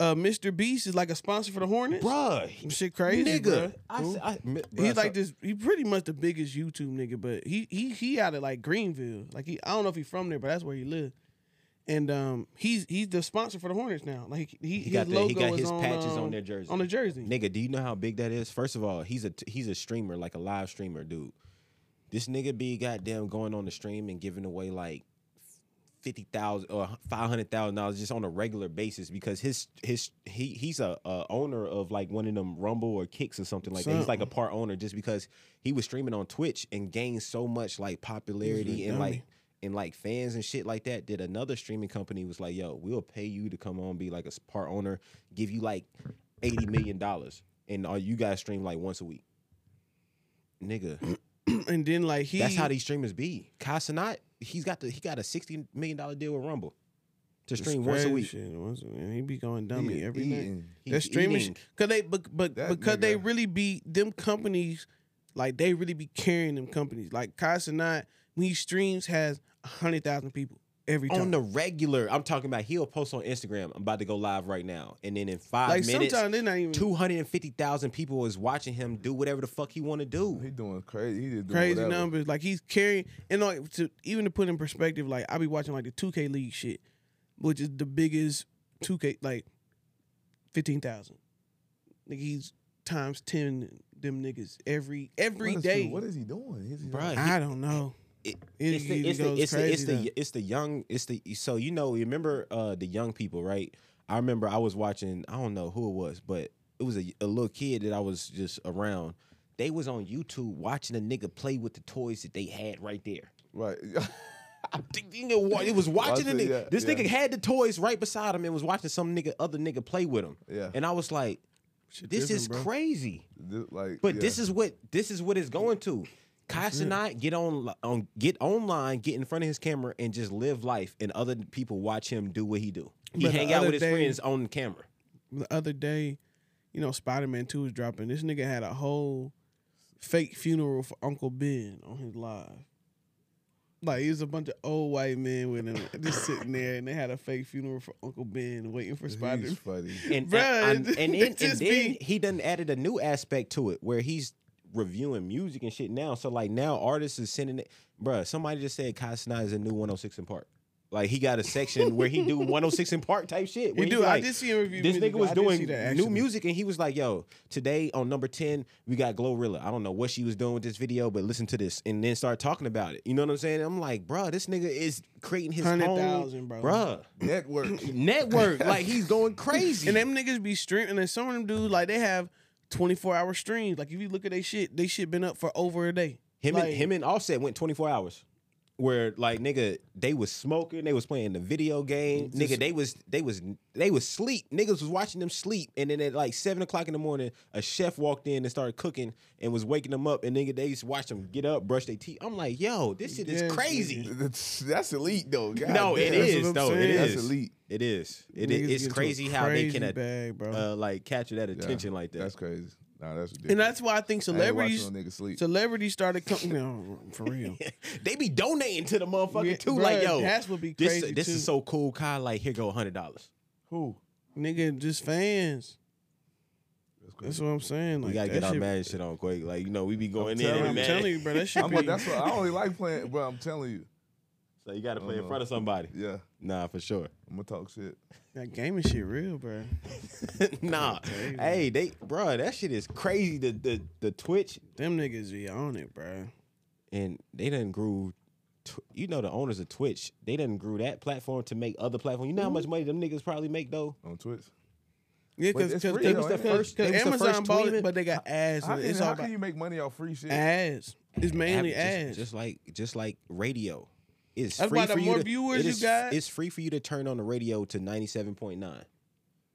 uh Mr. Beast is like a sponsor for the Hornets. bruh, Some shit crazy, nigga. bruh. I, Who? I, mi- He's bruh, like this. He pretty much the biggest YouTube nigga, but he he he out of like Greenville. Like he, I don't know if he's from there, but that's where he lives. And um, he's he's the sponsor for the Hornets now. Like he, He his got the, logo he got is his on, patches um, on their jersey. on the jersey. Nigga, do you know how big that is? First of all, he's a he's a streamer, like a live streamer, dude. This nigga be goddamn going on the stream and giving away like fifty thousand or five hundred thousand dollars just on a regular basis because his his he he's a, a owner of like one of them Rumble or Kicks or something like that. He's like a part owner just because he was streaming on Twitch and gained so much like popularity and like and like fans and shit like that. Did another streaming company was like, yo, we'll pay you to come on, be like a part owner, give you like eighty million dollars, and all you guys stream like once a week. Nigga, and then like he that's how these streamers be. Kai Cenat, he's got the he got a sixty million dollar deal with Rumble to stream once a week. shit. Once a- and he be going dummy Eating- every night. eating. He That streaming because they but, but That because they really be them companies like they really be carrying them companies like Kai Cenat when he streams has a hundred thousand people every time. on the regular. I'm talking about he'll post on Instagram. I'm about to go live right now, and then in five like minutes, sometimes even two hundred and fifty thousand people is watching him do whatever the fuck he want to do. He doing crazy. He doing crazy whatever. numbers. Like he's carrying, and like to even to put in perspective, like I be watching like the 2K League shit, which is the biggest 2K like fifteen thousand. Like he's times ten them niggas every every What is day. he- What is he doing? Is he Bruh, I don't know. It- It- it's the it's the it's the it's the it's the young it's the so you know you remember uh the young people right I remember I was watching I don't know who it was but it was a, a little kid that I was just around they was on YouTube watching a nigga play with the toys that they had right there right? I think you know it was watching Watch nigga yeah, this yeah. nigga had the toys right beside him and was watching some nigga other nigga play with him Yeah. and I was like Shit this is bro. crazy This- like, but yeah. this is what this is what it's going to. Kai Cenat get on on get online, get in front of his camera, and just live life, and other people watch him do what he do. He But hang out with his day- friends on the camera. the other day, you know, Spider Man Two was dropping. This nigga had a whole fake funeral for Uncle Ben on his live. Like it was a bunch of old white men with him just sitting there, and they had a fake funeral for Uncle Ben, waiting for Spider. He's funny. And Bruh, and, and, and, it then, and then be- he done added a new aspect to it where he's reviewing music and shit now. So like now artists is sending it, bruh. Somebody just said Kai is a new 106 & Park. Like he got a section where he do 106 & Park type shit. where He he's do. I did see him review. This music, nigga was I did see doing that, new music and he was like, yo, today on number 10, we got Glorilla. I don't know what she was doing with this video, but listen to this. And then start talking about it. You know what I'm saying? I'm like, bruh, this nigga is creating his own 100,000, bro. Bruh. Network. Network. like he's going crazy. And them niggas be streaming, and some of them dudes like they have twenty four hour streams. Like if you look at they shit, they shit been up for over a day. Him like, and him and Offset went 24 hours. Where like nigga, they was smoking, they was playing the video game. nigga, they was they was they was sleep. Niggas was watching them sleep, and then at like seven o'clock in the morning, a chef walked in and started cooking and was waking them up. And nigga, they used to watch them get up, brush their teeth. I'm like, yo, this shit is Yeah, crazy. That's, that's elite though. God No, it damn. That's is what I'm though. It saying. is. That's elite. It is. It Niggas. It's a crazy how they can uh, bag, bro. uh, like capture that attention like that. That's crazy. Nah, that's ridiculous. and that's why I think I celebrities, no sleep. celebrities started coming. No, for real. they be donating to the motherfucker Yeah, too. bruh, like, yo, that's what be this, crazy, this too. is so cool, Kyle. Like, here go hundred dollars. Who? Nigga, just fans. That's That's what I'm saying. Like, we gotta get our shit- mad shit on quick. Like, you know, we be going in telling and I'm mad. telling you, bro. That shit I'm be. like, that's what I only like playing, bro. I'm telling you. So you gotta play in Uh-huh. front of somebody. Yeah, Nah, for sure. I'm gonna talk shit. that gaming shit real, bro. nah, hey, they, bro, that shit is crazy. The the the Twitch Them niggas be on it, bro. and they done grew. Tw- you know the owners of Twitch, they done grew that platform to make other platforms. You know how much mm-hmm. money them niggas probably make though. on Twitch. Yeah, Wait, because it's because free, though, ain't it? They was the Amazon first bought tweeting? it, but they got ads. How, in can, It's how all can about you make money off free shit? ads. It's mainly Average, ads. just, just like just like radio. It's That's free why for the you more to, viewers you is- got- It's free for you to turn on the radio to ninety seven point nine,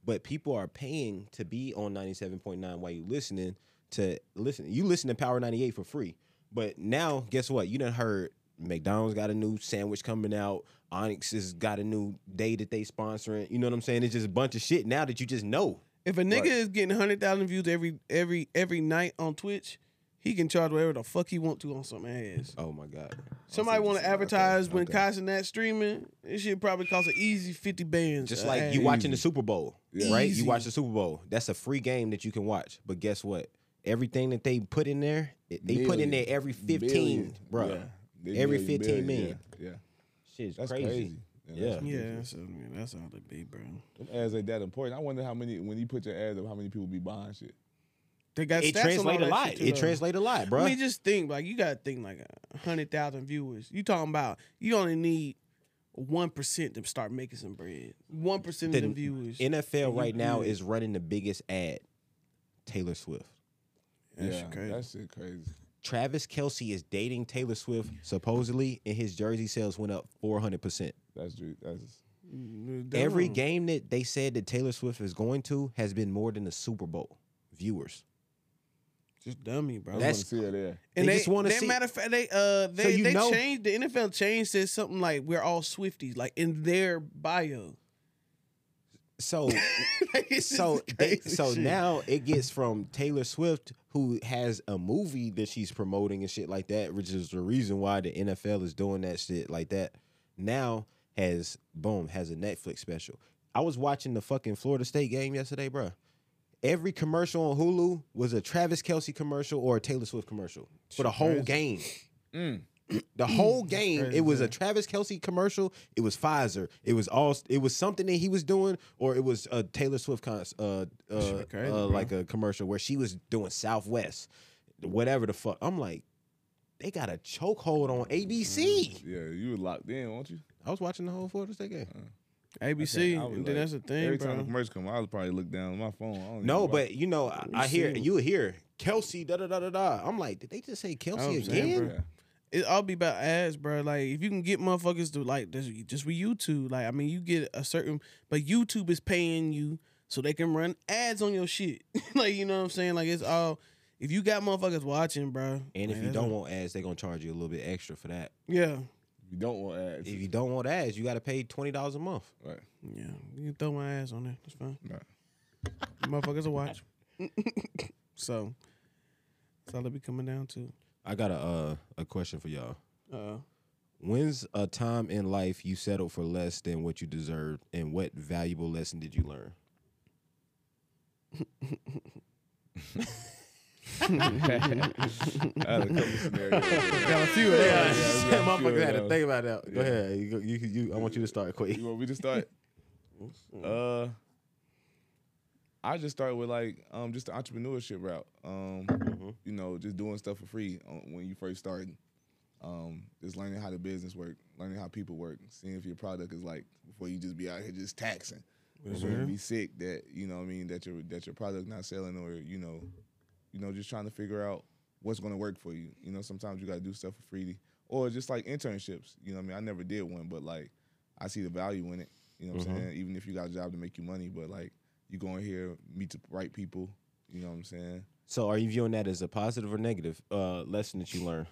but people are paying to be on ninety seven point nine while you listening to listen. You listen to Power ninety eight for free, but now guess what? You done heard McDonald's got a new sandwich coming out. Onyx has got a new day that they sponsoring. You know what I'm saying? It's just a bunch of shit now that you just know. If a nigga is getting hundred thousand views every every every night on Twitch, he can charge whatever the fuck he want to on some ass. Oh my god. Somebody want to Okay, advertise when okay. Kai that streaming, it should probably cost an easy fifty bands. Just like ad. you watching the Super Bowl, Yeah. right? Easy. You watch the Super Bowl. That's a free game that you can watch. But guess what? Everything that they put in there, it- they put in there every 15, Million. bro. Yeah. Every million, 15 million, million. Yeah, yeah. Shit's that's crazy. crazy. Yeah. that's Yeah, ridiculous. that's, I mean, that's all they be, bro. Them ads ain't that important. I wonder how many when you put your ads up, how many people be buying shit. They got It stats translate a lot. too, It translate a lot, bro. I mean, just think like you gotta think like a hundred thousand viewers. You talking about you only need one percent to start making some bread. One percent of The the viewers. NFL right now is running the biggest ad. Taylor Swift. That yeah, shit crazy. that shit crazy. Travis Kelce is dating Taylor Swift supposedly, and his jersey sales went up 400%. That's true. That's mm, Every game that they said that Taylor Swift is going to has been more than the Super Bowl viewers. Just dummy, bro. That's- want see her there. and they they, just wanna see- Matter of fact, they uh they you they know- changed the NFL changed says something like we're all Swifties like in their bio. So Like, so they, so shit. now it gets from Taylor Swift, who has a movie that she's promoting and shit like that, which is the reason why the NFL is doing that shit like that. Now has boom has a Netflix special. I was watching the fucking Florida State game yesterday, bruh. Every commercial on Hulu was a Travis Kelce commercial or a Taylor Swift commercial for the whole game. The whole game, crazy, it was a. Travis Kelce commercial. It was Pfizer. It was all. It was something that he was doing, or it was a Taylor Swift con- uh, uh, crazy, uh like a commercial where she was doing Southwest, whatever the fuck. I'm like, they got a chokehold on ABC. Yeah, you were locked in, weren't you? I was watching the whole Florida State game. ABC. I was and then like- that's the thing, Every time the bro. commercial come, I would probably look down at my phone. I don't even No, but you know, I, I hear you hear Kelce da da da da da. I'm like, did they just say Kelce I'm saying, again? bro. It all be about ads, bro. Like if you can get motherfuckers to like this, just with YouTube. Like I mean, you get a certain, but YouTube is paying you so they can run ads on your shit. like you know what I'm saying? Like it's all. If you got motherfuckers watching, bro, And if you don't want ads, they're gonna charge you a little bit extra for that. yeah, you don't want ads. If you don't want ads, you got to pay twenty dollars a month. right. yeah, you can throw my ass on there. That's fine. Right. motherfuckers will watch. so that's all it be coming down to. I got a uh, a question for y'all. Uh, When's a time in life you settled for less than what you deserved, and what valuable lesson did you learn? I had a couple scenarios. got a few of yeah, those. we got a few Motherfuckers had to those. think about that. Go Yeah. ahead. You, go- you, you, I want you to start quick. You want me to start? uh, I just start with like um just the entrepreneurship route. Um, Mm-hmm. you know, just doing stuff for free uh, when you first starting. Um, just learning how the business work, learning how people work, seeing if your product is like before you just be out here just taxing. Before you be sick that you know what I mean that your that your product not selling or you know, you know just trying to figure out what's going to work for you. You know, sometimes you got to do stuff for free or just like internships. You know what I mean? I never did one, but like I see the value in it. You know what I'm saying? Even if you got a job to make you money, but like you go in here, meet the right people. You know what I'm saying? So, are you viewing that as a positive or negative uh, lesson that you learned?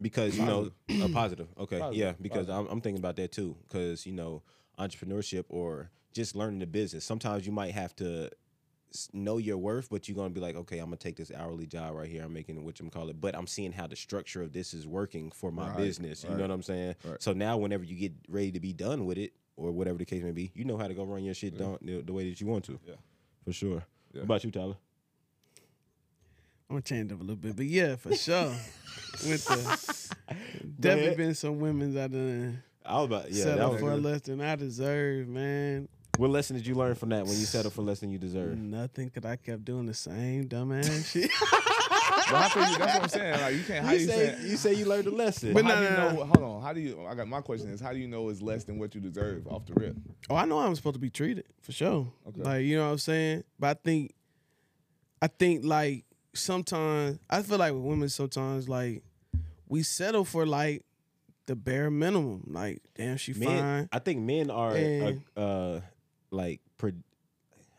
Because you know, a positive. Okay, Positive, yeah. Because I'm, I'm thinking about that too. Because you know, entrepreneurship or just learning the business. Sometimes you might have to know your worth, but you're gonna be like, okay, I'm gonna take this hourly job right here. I'm making what you call it, but I'm seeing how the structure of this is working for my Right, business. You know what I'm saying? right. So now, whenever you get ready to be done with it, or whatever the case may be, you know how to go run your shit down the, the way that you want to. Yeah. for sure. Yeah. What about you, Tyler? I'm gonna change up a little bit, but yeah, for sure. With the definitely been some women's I done I was about yeah. That settle was for good. less than I deserve, man. What lesson did you learn from that when you settled for less than you deserve? Nothing, cause I kept doing the same dumbass shit. But how can you, that's what I'm saying. Like you can't. How You you say say? you say you learned a lesson. But But how no, do you no, know? no. Hold on. How do you? I got my question is how do you know it's less than what you deserve off the rip? oh, I know I'm supposed to be treated for sure. Okay. Like you know what I'm saying. But I think, I think like sometimes I feel like with women sometimes like we settle for like the bare minimum. Like damn, she men, fine. I think men are uh, uh like pro,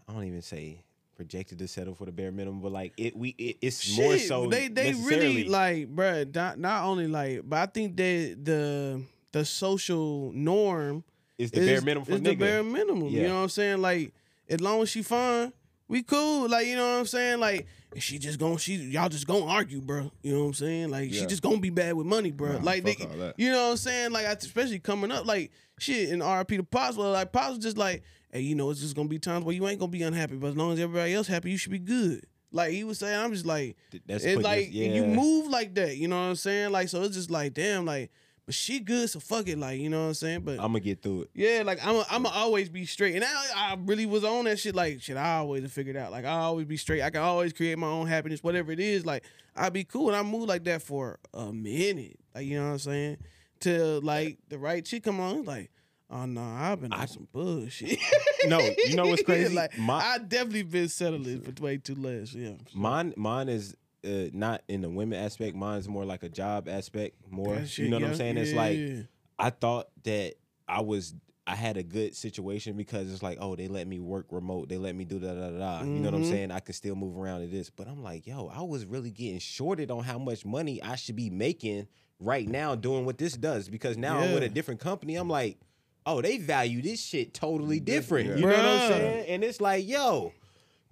I don't even say projected to settle for the bare minimum, but like it we it, it's more so they they really like, bruh, Not not only like, but I think that the the social norm is the is, bare minimum for the bare minimum. Yeah. You know what I'm saying? Like, as long as she fine, we cool. Like, you know what I'm saying? Like, she just gonna she y'all just gonna argue, bro. You know what I'm saying? Like, she just gonna be bad with money, bro. Nah, like, they, you know what I'm saying? Like, especially coming up, like shit in RP to Pops, well, like Pops was just like, hey, you know, it's just gonna be times where you ain't gonna be unhappy, but as long as everybody else happy, you should be good. Like he was saying, I'm just like, That's it's like us- you move like that. You know what I'm saying? Like, so it's just like, damn, like, but she good, so fuck it, like, you know what I'm saying? But I'm gonna get through it. yeah, like I'm, a, I'm a always be straight, and I, I really was on that shit. Like shit, I always figured out. Like I always be straight. I can always create my own happiness, whatever it is. Like I be cool, and I move like that for a minute. Like you know what I'm saying? Till like the right chick come on, like. Oh no, I've been on some bullshit. No, you know what's crazy? like My- I definitely been settling for way too less. Yeah, Mine mine is uh, not in the women aspect. Mine's more like a job aspect. More, That you shit, know what I'm saying? It's yeah, like yeah. I thought that I was I had a good situation because it's like, oh, they let me work remote. They let me do da da da. You know what I'm Mhm. saying? I can still move around to this. But I'm like, yo, I was really getting shorted on how much money I should be making right now doing what this does. Because now I'm with a different company. I'm like, oh, they value this shit totally different. You know what I'm saying? And it's like, yo,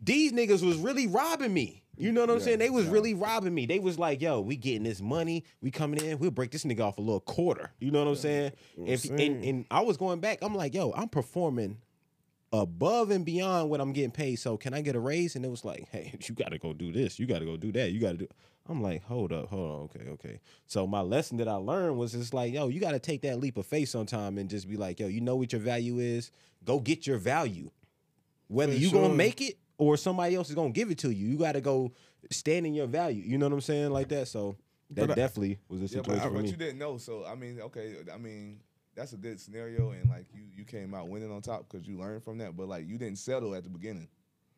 these niggas was really robbing me. You know what I'm Yeah, saying? They was yeah. really robbing me. They was like, "Yo, we getting this money. We coming in. We'll break this nigga off a little quarter." You know what I'm saying? If and, and I was going back, I'm like, "Yo, I'm performing above and beyond what I'm getting paid. So can I get a raise?" And it was like, "Hey, you got to go do this. You got to go do that. You got to do." I'm like, "Hold up, hold on, okay, okay." So my lesson that I learned was just like, "Yo, you got to take that leap of faith sometime and just be like, yo, you know what your value is. Go get your value." whether For you gonna make it or somebody else is gonna give it to you. You got to go stand in your value. You know what I'm saying, like that. So that But I- definitely was a Yeah, situation but, for but me. you didn't know. So I mean, okay, I mean that's a good scenario, and like you you came out winning on top because you learned from that. But like you didn't settle at the beginning.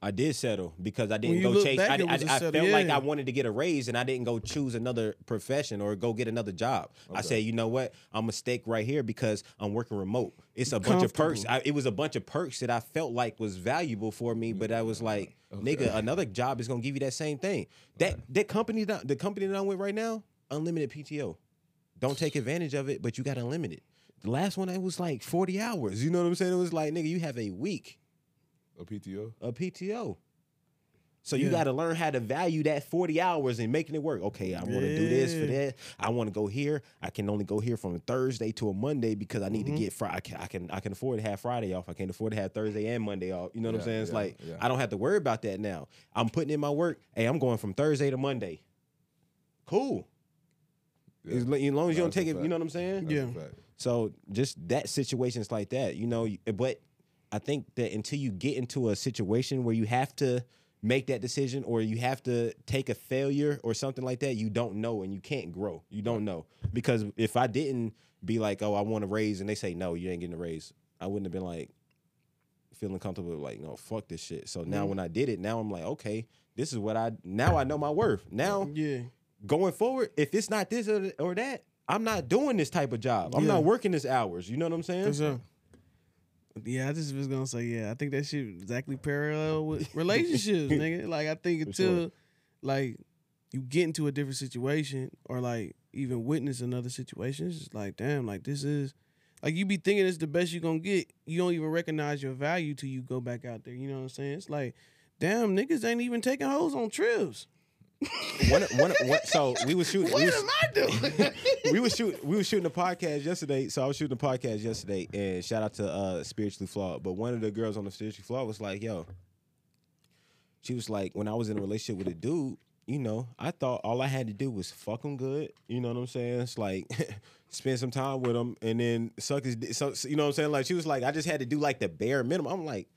I did settle because I didn't go chase. back, I, I, I settle, felt like. I wanted to get a raise, and I didn't go choose another profession or go get another job. I said, you know what, I'm a stake right here because I'm working remote. It's a bunch of perks. I, it was a bunch of perks that I felt like was valuable for me, but I was like, nigga, another job is gonna give you that same thing. That that company, that, the company that I'm with right now, unlimited PTO. Don't take advantage of it, but you got unlimited. The last one, it was like 40 hours. You know what I'm saying? It was like, nigga, you have a week A PTO. a PTO. So you Yeah. got to learn how to value that 40 hours and making it work. Okay, I want to do this for that. I want to go here. I can only go here from a Thursday to a Monday because I need Mm-hmm. to get Friday. I can, I can I can afford to have Friday off. I can't afford to have Thursday and Monday off. You know what I'm saying? It's yeah, like yeah. I don't have to worry about that now. I'm putting in my work. Hey, I'm going from Thursday to Monday. Cool. Yeah. As, long as you don't take it, you know what I'm saying? That's Yeah. So just that situations like that, you know. But I think that until you get into a situation where you have to make that decision or you have to take a failure or something like that, you don't know and you can't grow. You don't know because if I didn't be like, oh, I want a raise, and they say no, you ain't getting a raise, I wouldn't have been like feeling comfortable like, no, fuck this shit. So now mm-hmm. when I did it, now I'm like, okay, this is what I now I know my worth. Now Yeah. going forward, if it's not this or, or that, I'm not doing this type of job. I'm Yeah. not working this hours. You know what I'm saying? Yeah, I just was gonna say, yeah, I think that shit exactly parallel with relationships, nigga. Like I think For until sure. like you get into a different situation or like even witness another situation, it's just like, damn, like this is like you be thinking it's the best you gonna get. You don't even recognize your value till you go back out there. You know what I'm saying? It's like, damn, niggas ain't even taking hoes on trips. One, one, one, so we was shooting. What we am I doing? we was shooting. We was shooting a podcast yesterday. So I was shooting a podcast yesterday, and shout out to uh, spiritually flawed. But one of the girls on the spiritually flawed was like, "Yo," she was like, when I was in a relationship with a dude, you know, I thought all I had to do was fuck him good. You know what I'm saying? It's like spend some time with him and then suck his. So, you know what I'm saying? Like she was like, I just had to do like the bare minimum. I'm like.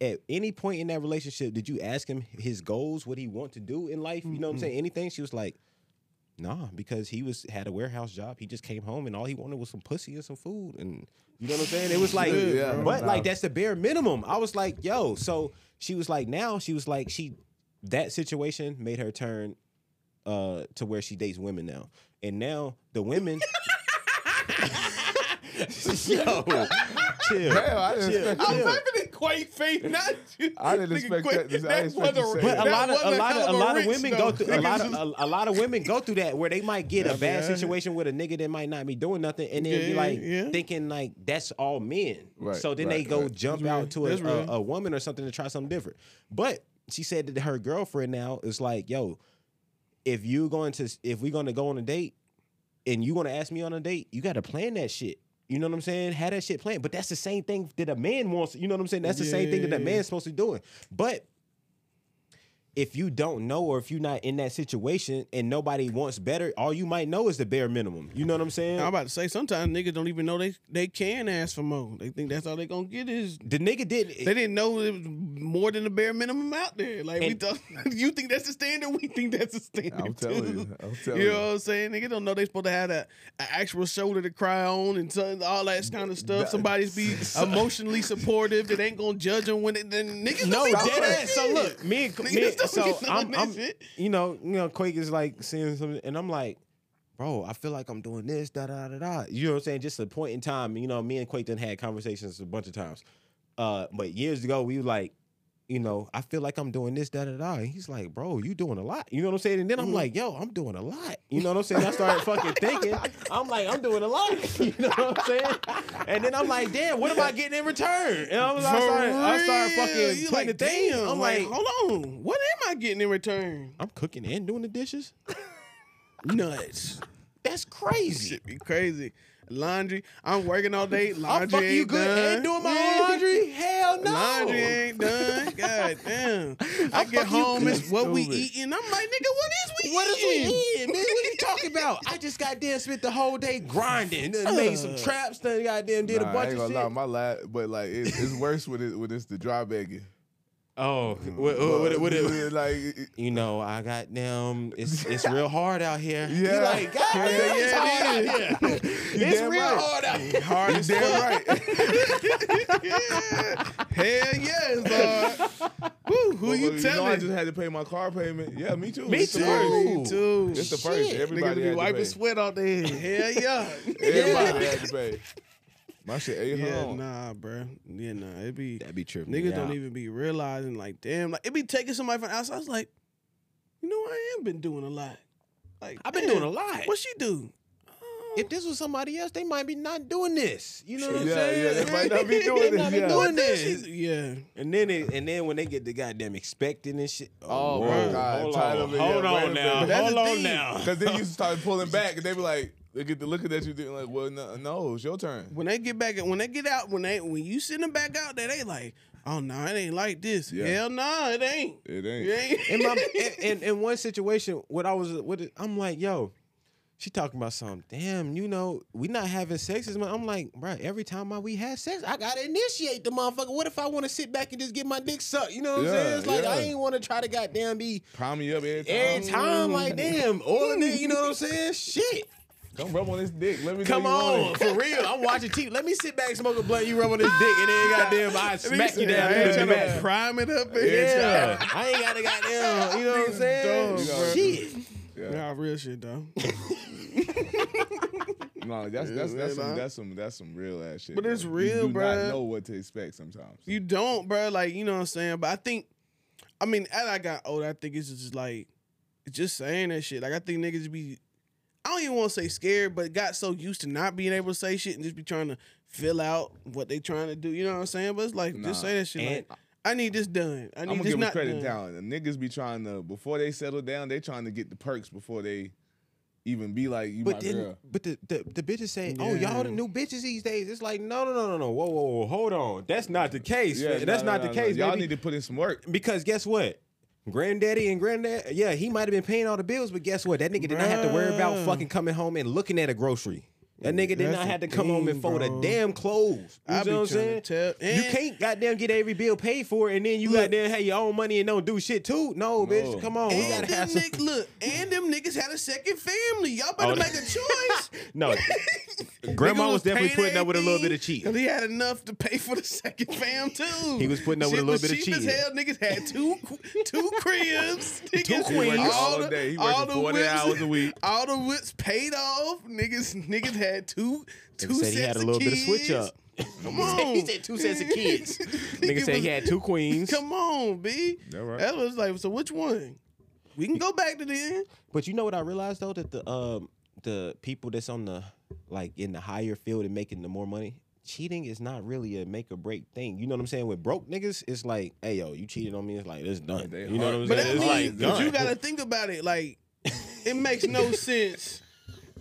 At any point in that relationship, did you ask him his goals, what he want to do in life? You know what I'm saying? Anything? She was like, Nah, because he was had a warehouse job. He just came home and all he wanted was some pussy and some food. And you know what I'm saying? It was like, Yeah, but nah. like that's the bare minimum. I was like, yo. So she was like, now she was like, she that situation made her turn uh to where she dates women now. And now the women Yo, chill. Hell, I didn't chill, expect chill. That. at Quake face, not you. I didn't expect that. I didn't expect you to say But a lot of a lot of a hell of a lot of women go through a lot of a, a lot of women go through that where they might get a bad situation with a nigga that might not be doing nothing and then be like thinking like that's all men. Right, so then they go jump out to a, a, a woman or something to try something different. But she said that her girlfriend now is like, yo, if you going to if we're gonna go on a date and you gonna ask me on a date, you gotta plan that shit. You know what I'm saying? Have that shit planned. But that's the same thing that a man wants. You know what I'm saying? That's the same thing that a man's supposed to be doing. But if you don't know or if you're not in that situation and nobody wants better, all you might know is the bare minimum. You know what I'm saying? I'm about to say sometimes niggas don't even know they they can ask for more. They think that's all they gonna get is the nigga did they didn't know it was more than the bare minimum out there. Like we And- thought, you think that's the standard, we think that's the standard. I'm telling too. you. I'm telling You you. know what I'm saying? Niggas don't know they supposed to have a, a actual shoulder to cry on and some, all that kind of stuff. That- Somebody's be emotionally supportive that ain't gonna judge them when it. Then niggas No, dead ass. So look, me and Niggas me, don't so I'm, I'm you know, you know, Quake is like seeing something, and I'm like, bro, I feel like I'm doing this, da da da da. You know what I'm saying? Just a point in time. You know, me and Quake done had conversations a bunch of times. Uh, but years ago, we were like, you know, I feel like I'm doing this, da da da. And he's like, bro, you doing a lot. You know what I'm saying? And then I'm mm-hmm. like, yo, I'm doing a lot. You know what I'm saying? I started fucking thinking, I'm like, I'm doing a lot. You know what I'm saying? And then I'm like, damn, what am I getting in return? And I was, I For started, I started fucking You putting like, the thing. damn, I'm like, like, hold on, what am I getting in return? I'm cooking and doing the dishes. Nuts. That's crazy. Shit be crazy. Laundry. I'm working all day. I'm Laundry you ain't good done. and doing my own laundry. Hell no. Laundry ain't done. God damn. I I'm get home, good. it's what we Stupid. eating. I'm like, nigga, what is we eating? What is we eating? eating, man? What are you talking about? I just got damn spent the whole day grinding. Done made some uh. traps. Done goddamn did Nah, a I bunch ain't of gonna lie, shit. my lad, but like it's, it's worse when it when it's the dry begging. Oh, mm. what, what, what, what, what, like you know, I got them. It's it's real hard out here. You Yeah. like, God, Yeah, damn, it's yeah, hard it out here. It's damn real right. hard out here. Hard you as damn fuck. right. Hell yes, Lord. Woo, who But, you you know, I just had to pay my car payment. Yeah, me too. Me It's too. first. Me too. It's the first. Shit. Everybody Niggas be had to wiping pay. sweat off their head. Hell yeah. Everybody had to pay. My shit eight Yeah, home. nah, bro. Yeah, nah. It be That'd be tripping. niggas me don't even be realizing like, damn, like it be taking somebody from outside. I was like, you know, I am been doing a lot. Like I've been damn, doing a lot. What she do? If this was somebody else, they might be not doing this. You know what I'm saying? yeah, they might not be doing this, not yeah. doing this. Yeah. And then it, and then when they get the goddamn expecting and shit. Oh, whoa, my God. Hold Tired on, of it. hold Yeah, wait a on now. That's Hold on now. Because then you start pulling back and they be like, they get to looking at you thinking like, well, no, no, it's your turn. When they get back, when they get out, when they when you send them back out there, they like, oh no, it ain't like this. Yeah. Hell no, it ain't. It It ain't. ain't. in my in, in, in one situation, what I was what it- I'm like, yo, she talking about something. Damn, you know, we not having sex. as much. I'm like, bro, every time I, we have sex, I gotta initiate the motherfucker. What if I want to sit back and just get my dick sucked? You know what I'm saying? It's like I ain't want to try to goddamn be Prime me up every time. every time. Like, damn, all of. You know what I'm saying? Shit. Come rub on this dick. Let me Come on, for real. I'm watching TV. Let me sit back, smoke a blunt. You rub on this dick, and then goddamn, I smack you down I ain't trying to prime it up. in Yeah, I ain't got to goddamn. You know what I'm saying? Shit. Yeah. Nah, real shit though. No, that's Yeah, that's that's some that's some that's some real ass shit. But it's bro. real, you do bruh. not know what to expect sometimes. You don't, bro. Like you know what I'm saying. But I think, I mean, as I got older, I think it's just like, just saying that shit. Like I think niggas be, I don't even want to say scared, but got so used to not being able to say shit and just be trying to fill out what they trying to do. You know what I'm saying? But it's like, Nah. just say that shit. And- like, I need this done. I need I'm gonna this give not us credit done. down. The niggas be trying to before they settle down, they trying to get the perks before they even be like you But my then, girl. but the, the the bitches say, "Oh, y'all the new bitches these days." It's like, no, no, no, no, no. Whoa, whoa, whoa, hold on. That's not the case. Yeah. That's no, not no, the no, case. Y'all baby. need to put in some work. because guess what? Granddaddy and granddad, yeah, he might have been paying all the bills, but guess what? That nigga did not have to worry about Bruh. fucking coming home and looking at a grocery. That nigga did That's not the have to come home and thing, fold bro. a damn clothes. You I know what I'm trying saying? tell- you and- can't goddamn get every bill paid for, and then you Look. goddamn have your own money and don't do shit too. No, bitch, come on, we And gotta them have some. niggas, look, and them niggas had a second family. Y'all better Oh, make a choice. No, grandma Nigga was definitely paying putting up with a little bit of everything, cheat. Cause he had enough to pay for the second fam too. He was putting up with a Shit little was bit of cheap as cheating. hell. Niggas had two two cribs. Niggas, Two He working queens. all the- day. He all working 40 whips- hours a week. All the whips paid off. Niggas niggas had two two said sets he had a of little bit of switch up. Come on. he said two sets of kids. Nigga Nigga said he had two queens. Come on, B. That right. That was like, so which one? We can go back to the end. But you know what I realized though that the um the people that's on the like in the higher field and making the more money, cheating is not really a make or break thing. You know what I'm saying? With broke niggas, it's like, hey yo, you cheated on me. It's like it's done. You know what I'm hard. But saying? that It's means, like but you gotta think about it. Like, it makes no sense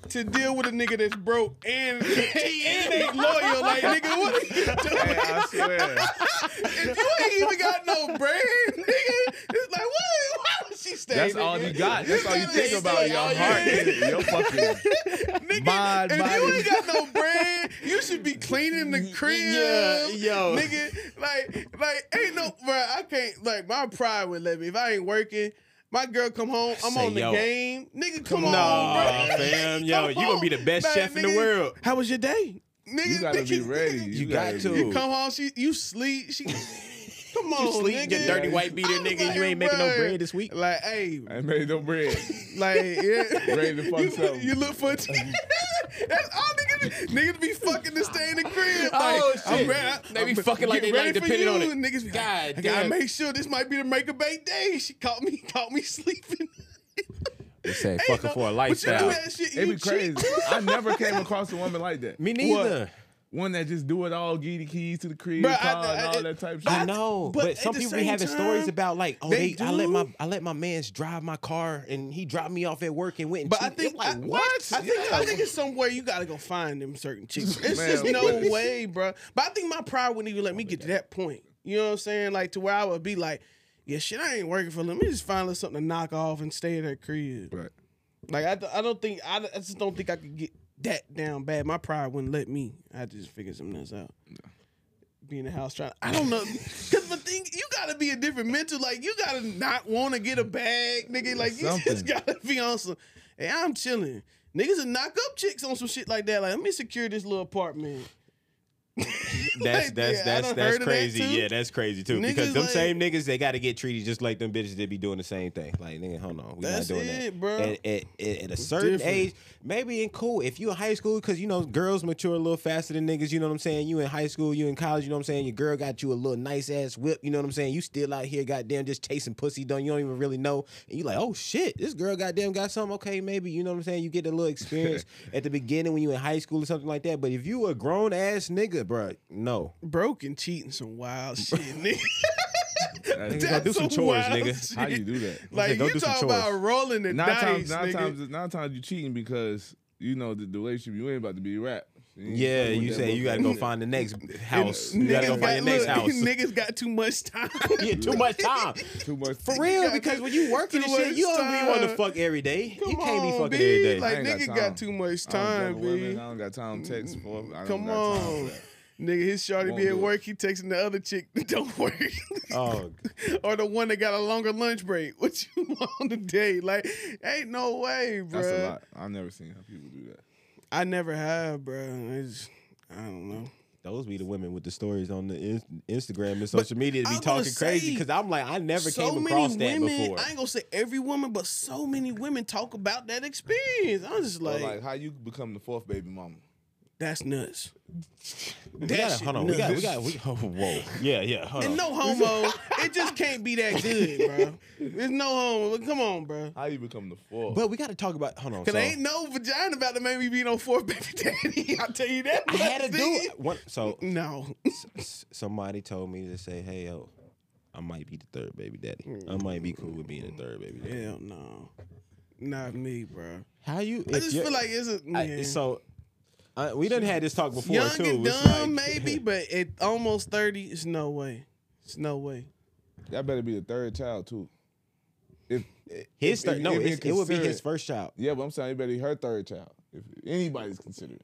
to deal with a nigga that's broke and, and ain't loyal. Like, nigga, what are you doing? Hey, I swear. you ain't even got no brand, nigga, it's like, what? Why would she stay? That's nigga? all you got. That's all you think about. Your heart, nigga. Your fucking Nigga, Mind, if body. you ain't got no brand, you should be cleaning the crib. Yeah, yo. Nigga, like, like, ain't no, bro, I can't, like, my pride would let me. If I ain't working, my girl come home, I'm Say, on the yo. game. Nigga, come on, Nah, bro. fam, yo, Come you gonna be the best Like, chef in the world. How was your day? Nigga, You gotta be nigga, ready. You gotta got to. You come home, she, you sleep, she, come on, You sleep, nigga. get dirty white beater, nigga. like, you ain't making no bread this week. Like, hey, I ain't made no bread. like, yeah. Ready to fuck you, something. You look for. That's all niggas. Niggas be fucking to stay in the crib. Oh, like, Oh, I'm shit. ready. They be I'm fucking like get they like ready for depending on you. it. Niggas be God like, I gotta make sure this might be the make or bake day. She caught me, caught me sleeping. They say Ain't fucking no- for a but you lifestyle. do that shit. It'd be crazy. cheat too. I never came across a woman like that. Me neither. One that just do it all, give the keys to the crib, Bruh, I- car, and all I- that type shit. I I- know, but but, some people be same having stories about like, oh, they they, I let my. I let my man's drive my car and he dropped me off at work and went. And But I think like I, what? I think I think it's somewhere you gotta go find them certain chicks. It's Man, just no what? way, bro. But I think my pride wouldn't even let me oh, get to that point. You know what I'm saying? Like to where I would be like, yeah, shit, I ain't working for. Them. Let me just find something to knock off and stay at her crib. Right. Like I, I don't think I, I just don't think I could get that down bad. My pride wouldn't let me. I just figured something else out. Be in the house trying. I don't know, cause the thing you gotta be a different mental. Like you gotta not want to get a bag, nigga. Like you just gotta be on some. Hey, I'm chilling. Niggas will knock up chicks on some shit like that. Like let me secure this little apartment. That's that's that's that's of that crazy. Yeah, that's crazy too. Niggas because them like- same niggas, they got to get treated just like them bitches that be doing the same thing. Like, nigga, hold on, we That's not doing it, that, bro. At, at, at, at a certain different. age, maybe in cool. If you in high school, because you know girls mature a little faster than niggas. You know what I'm saying? You in high school, you in college. You know what I'm saying? Your girl got you a little nice ass whip. You know what I'm saying? You still out here, goddamn, just chasing pussy. Don't you don't even really know? And you like, oh shit, this girl goddamn got something. Okay, maybe you know what I'm saying. You get a little experience at the beginning when you in high school or something like that. But if you a grown ass nigga, bro, no. Broke and cheating some wild shit, nigga. That's- Nigga, go do some chores, wild nigga. How you do that? Like Go you do some talk about chores. rolling the Nine dice, times, nine nigga. times, nine times you cheating because you know the, the relationship you ain't about to be wrapped. Yeah, fucking with you that say you gotta go find the next house. And You gotta go niggas find your next look, house. Niggas got too much time. yeah, too much time. too much. For real, because when you working too and shit, you don't be wanting to fuck every day. Come you can't be on, fucking B. every day. Like I ain't nigga got got too much I don't time, juggle women. B. I don't got time to text for. I don't Come got time for on. That. Nigga, his shorty Won't be at do it. work, he texting the other chick that don't work. oh, or the one that got a longer lunch break. What you want today? Like, ain't no way, bro. That's a lot. I've never seen how people do that. I never have, bro. It's, I don't know. those be the women with the stories on the in- Instagram and social media to be was gonna talking crazy. Because I'm like, I never so came many across that women, before. I ain't gonna say every woman, but so many women talk about that experience. I'm just But like, like, how you become the fourth baby mama? That's nuts. We that gotta- hold on, we got, we got, we, oh, whoa, yeah, yeah, hold And on. no homo, it just can't be that good, bro. There's no homo. Come on, bro. How you become the fourth? But we got to talk about. Hold on, Cause so, ain't no vagina about to make me be no fourth baby daddy. I'll tell you that. I had to do it. One, so No. s- somebody told me to say, "Hey, yo, I might be the third baby daddy. I mm. might be cool with being the third baby daddy." Hell no. Not me, bro. How you? I just feel like it's a I- man. so. Uh, we done had this talk before young too. and It's dumb, like- maybe, but at almost thirty, it's no way. It's no way. that better be the third child too. If His if- third, if- no, if it's, it would be consider his first child. Yeah, but I'm saying it better be her third child. If anybody's considered.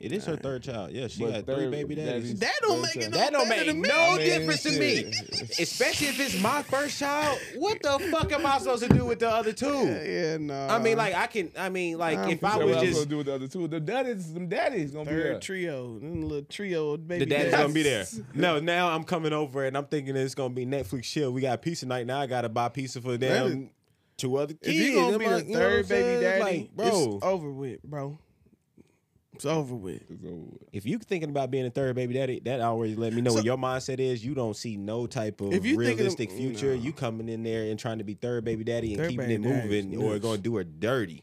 It is her third child. Yeah, she But got three third baby daddies. daddies- That don't make it no That don't better make than me. no I mean, difference to me. Especially if it's my first child. What the fuck am I supposed to do with the other two? Yeah, no. I mean, like I can. I mean, like I'm if I So was what I'm just supposed to do with the other two? The daddies, them daddies gonna be there. third trio, them little trio of baby the daddy's daddies. gonna be there. No, now I'm coming over and I'm thinking it's gonna be Netflix chill. We got pizza night now. I gotta buy pizza for them two other kids. If you gonna I'm be like, the you know what I'm third baby saying? daddy, like, bro. it's over with, bro. It's over with. It's over with. if you thinking about being a third baby daddy, that always let me know So- what your mindset is. You don't see no type of If you thinking of- realistic mm, future. no. You coming in there and trying to be third baby daddy and Third keeping it moving, or gonna do her dirty.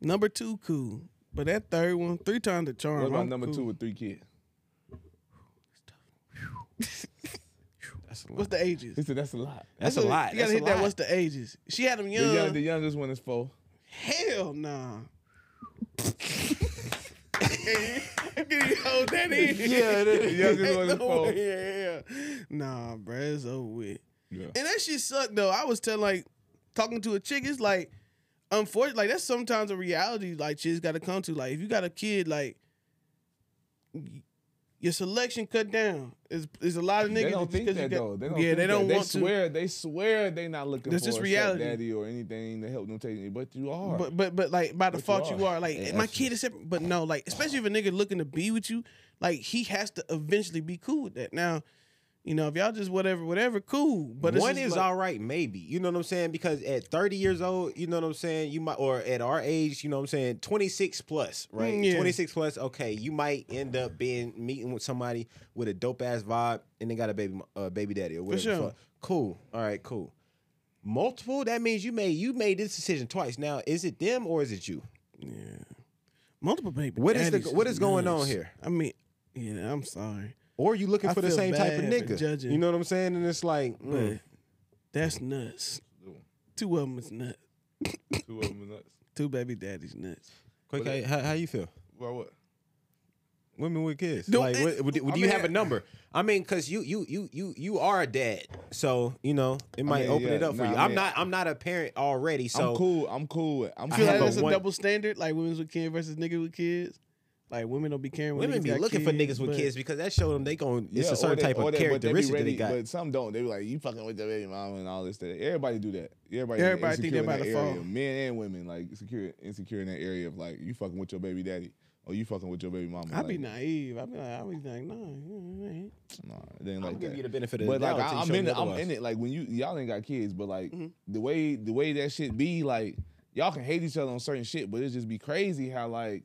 Number two, cool. But that third one, three times the charm. What about I'm number cool. two with three kids? That's a. What's the ages? He said that's a lot. That's a lot. You gotta That's hit a that. What's the ages? She had them The, young. young, the youngest one is four. Hell nah. Can you hold that in? Yeah, it is. The youngest one is Ain't no four. way, Yeah, yeah. Nah, bruh, it's over with. Yeah. And that shit sucked though. I was telling like talking to a chick, it's like unfortunately, like that's sometimes a reality like chicks gotta come to. Like if you got a kid, like y- your selection cut down. Is is a lot of niggas They don't think that got- though. They don't yeah, think they don't that. want they to. swear, They swear they not looking That's for just a reality. daddy or anything to help them take it. But you are. But but but like by default you you are, are. like my kid is separate. But no, like especially if a nigga looking to be with you, like he has to eventually be cool with that. Now, you know, if y'all just whatever, whatever, cool. But it's one is like, all right, maybe. You know what I'm saying? Because at 30 years old, you know what I'm saying? You might, or at our age, you know what I'm saying? 26 plus, right? Mm, yeah. 26 plus, okay, you might end up being meeting with somebody with a dope ass vibe and they got a baby, uh, baby daddy or whatever. sure. Cool. All right, cool. Multiple, that means you made you made this decision twice. Now, is it them or is it you? Yeah. Multiple baby. What is the- what is going on here? I mean, Yeah, I'm sorry, or you looking I for the same type of nigga. judging. You know what I'm saying? And it's like, but mm. that's nuts. Two of them is nuts. Two of them is nuts. Two baby daddies nuts. quick, how, how you feel? Well, what? Women with kids. Don't- like, what, what- do I you mean- have a number? I mean, cause you you you you you are a dad, so you know it might mean, open yeah, it up for nah, you. I I'm mean- not I'm not a parent already, so I'm cool. I'm cool. I'm I feel have like a that's a one- double standard, like women with kids versus niggas with kids. Like women don't be caring. Women niggas be got looking for niggas with kids because that show them they going it's Yeah, a certain they- type of they- but they be characteristic that they ready- got. But some don't. They be like, you fucking with the baby mama and all this. That everybody do that. Everybody, Everybody think they in about that to fall. Men and women like insecure, insecure in that area of like you fucking with your baby daddy or you fucking with your baby mama. I be like, naive. I'd be like, I'd be like, no, it ain't. Nah, it ain't I'll like give that. you the benefit of But the like doubt. Like, I, am in it. I'm in it. Like when you y'all ain't got kids, but like Mm-hmm. the way the way that shit be like y'all can hate each other on certain shit, but it just be crazy how like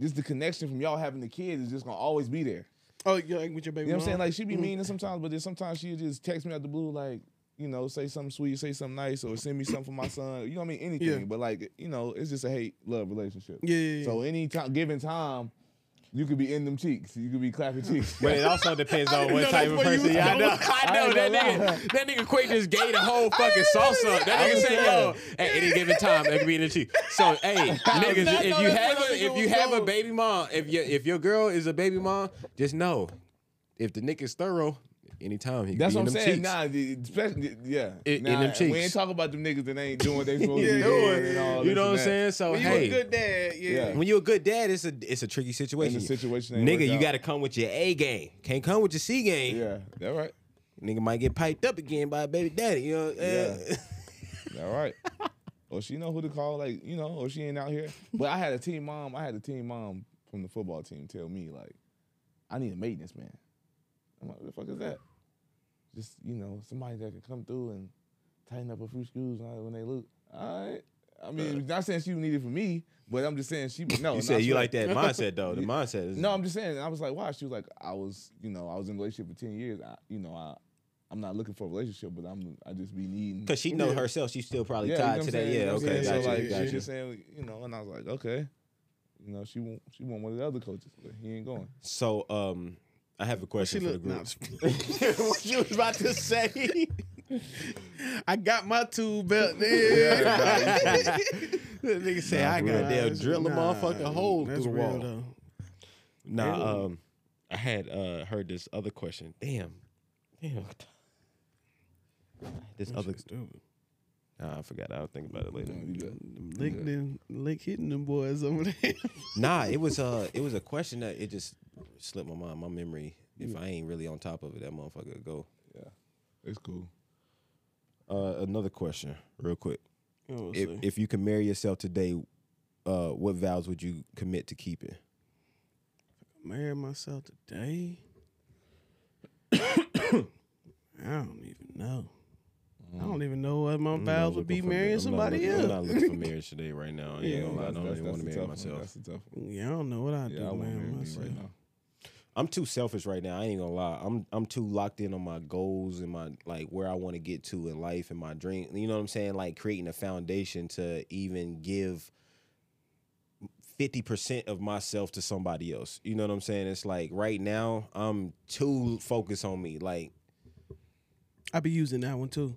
just the connection from y'all having the kids is just gonna always be there. Oh, you like with your baby? You know what I'm saying? Like she be mm-hmm. mean sometimes, but then sometimes she just text me out the blue, like you know, say something sweet, say something nice, or send me something for my son. You know what I mean? Anything, Yeah. but like you know, it's just a hate love relationship. Yeah, yeah, yeah. So any time, given time, you could be in them cheeks, you could be clapping cheeks. But it also depends on what type of person you person. was Yeah, I know. I know that nigga. That nigga Quake just gave the whole fucking salsa. Up. That nigga said, "Yo, saying. Oh, at any given time, it could be in the cheek." So, hey, niggas, if you have a if you have a baby mom, if your if your girl is a baby mom, just know if the nigga's thorough, anytime he That's what I'm saying. cheeks. Nah, the- especially yeah. In- in them cheeks. We ain't talking about them niggas that ain't doing what they supposed Yeah, to be doing. yeah, and all You know what I'm saying? So When you a good dad, yeah. When you're a good dad, it's a it's a tricky situation. And the situation Nigga, you got to come with your A game. Can't come with your C game. Yeah, that right. Nigga might get piped up again by a baby daddy. You know? Yeah. Yeah. All right. Or she know who to call, like you know, or she ain't out here. But I had a team mom. I had a team mom from the football team tell me like, I need a maintenance man. I'm like, what the fuck is that? Just you know, somebody that can come through and tighten up a few screws when they look. All right. I mean, not saying she need it for me, but I'm just saying she. No, You said you like that mindset though. The mindset No, I'm just saying. I was like, why? She was like, I was, you know, I was in a relationship for ten years. I, you know, I, I'm not looking for a relationship, but I'm, I just be needing. because she know herself. She's still probably Yeah, you know tied to that. Yeah. Okay. Got so you. like, got she saying, you know, and I was like, okay, you know, she won't, she want one of the other coaches, but he ain't going. So um, I have a She question for the group. What you was about to say? I got my tool belt there. the nigga say I got Nah, damn it's- drill a nah, motherfucking hole through the wall. though. Nah, um, I had uh heard this other question. Damn, damn. This other. Stupid. Nah, I forgot. I'll think about it later. You good? Them Lick them, lick hitting them boys over there. Nah, it was uh it was a question that it just slipped my mind. My memory. If I ain't really on top of it, that motherfucker go. Yeah, it's cool. Uh, another question, real quick. Oh, If see. if you can marry yourself today, uh, what vows would you commit to keeping? marry myself today, I don't even know. I don't even know what my vows would be marrying somebody else. I'm not looking for marriage today, right now. Yeah. I don't even want to marry a tough one. myself. That's tough. Yeah, I don't know what I Yeah, do, I won't man. marry myself. right now. I'm too selfish right now. I ain't gonna lie. I'm I'm too locked in on my goals and my like where I want to get to in life and my dream. You know what I'm saying? Like creating a foundation to even give fifty percent of myself to somebody else. You know what I'm saying? It's like right now I'm too focused on me. Like I be using that one too.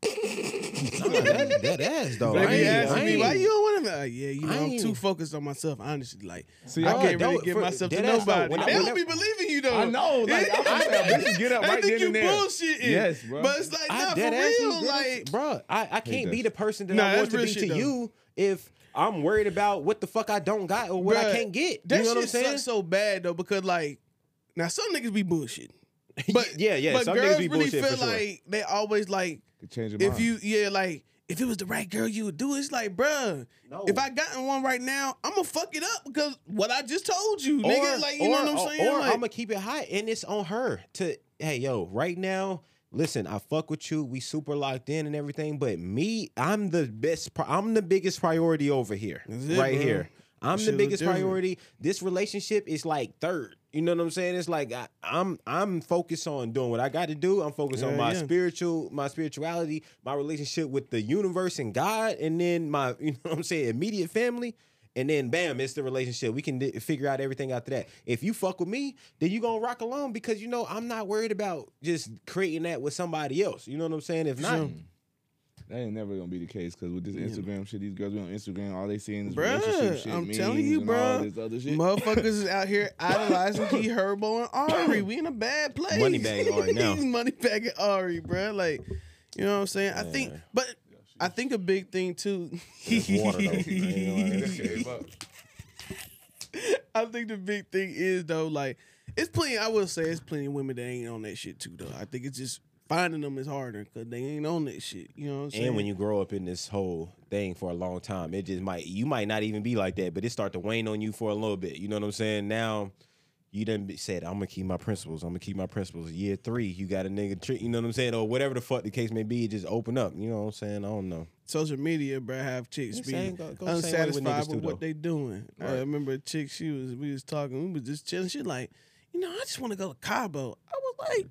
nah, that, that ass though. They I be asking me why you don't want to. Like, yeah, you know, I I'm too focused on myself. Honestly, like See, I I- can't really don't- give myself to dead though, nobody. when I- they don't whenever- be believing you though. I know, like I'm saying, bitches get up They right think then you and there. bullshitting. Yes, bro. But it's like I not for dead ass, real. ass- Like bruh, I, I can't be the person that Nah, I want to be to though. you if I'm worried about what the fuck I don't got or what I can't get. That you know what I'm shit saying? sucks so bad though because like now some niggas be bullshit. But yeah, yeah. But some girls niggas be really feel sure. like they always like Could change your if mind. you yeah like if it was the right girl you would do it. It's like bruh, No. if I gotten one right now, I'm gonna fuck it up because what I just told you, or, nigga. Like you know what I'm saying? Or like, I'm gonna keep it high, and it's on her to. Hey, yo, right now, listen, I fuck with you. We super locked in and everything, but me, I'm the best. I'm the biggest priority over here, That's it, right here. I'm the biggest priority. This relationship is like third. You know what I'm saying? It's like I, I'm I'm focused on doing what I got to do. I'm focused on my yeah. spiritual, my spirituality, my relationship with the universe and God, and then my you know what I'm saying immediate family. And then bam, it's the relationship. We can di- figure out everything after that. If you fuck with me, then you gonna rock alone because you know I'm not worried about just creating that with somebody else. You know what I'm saying? If not, Sure. That ain't never gonna be the case because with this Instagram shit, these girls be on Instagram, all they seeing is Bruh, relationship shit. I'm telling you, and all this other shit. Motherfuckers is out here idolizing G Herbo and Ari. We in a bad place. Moneybagg Ari now. Moneybagg and Ari, bruh. Like, you know what I'm saying? I think, Yeah. but I think a big thing too. Water, though. I ain't gonna lie. I think the big thing is though, like, it's plenty. I will say it's plenty of women that ain't on that shit too, though. I think it's just finding them is harder because they ain't on that shit. You know what I'm saying? and when you grow up in this whole thing for a long time, it just might you might not even be like that, but it start to wane on you for a little bit. You know what I'm saying? Now you done said, I'm gonna keep my principles. I'm gonna keep my principles. Year three, you got a nigga trick. You know what I'm saying? Or whatever the fuck the case may be, it just open up. You know what I'm saying? I don't know. social media, bruh, have chicks It's be same- go- go the same way with unsatisfied with, too, what they doing. I remember a chick, she was we was talking, we was just chilling. She like, you know, I just want to go to Cabo. I was like,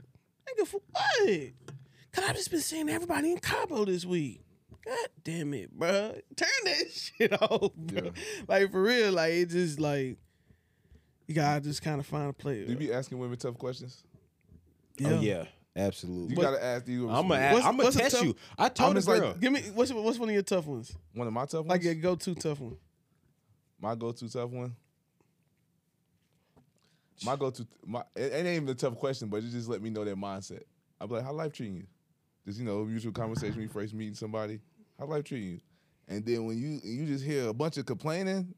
nigga, for what? Cause I've just been seeing everybody in Cabo this week. God damn it, bro. Turn that shit off, bro. Yeah. Like for real, like it just like you gotta just kind of find a play. Do you be asking women tough questions? Oh yeah, absolutely. You What- gotta ask these. I'm gonna What's- I'm gonna what's test tough- you. I told I'm the just like, girl. Give me what's what's one of your tough ones? one of my tough ones. Like your go to tough one. My go-to tough one. My go-to, my it, it ain't even a tough question, but it just let me know their mindset. I'd be like, "How life treating you?" Just you know, usual conversation when you first meeting somebody. How life treating you? And then when you you just hear a bunch of complaining.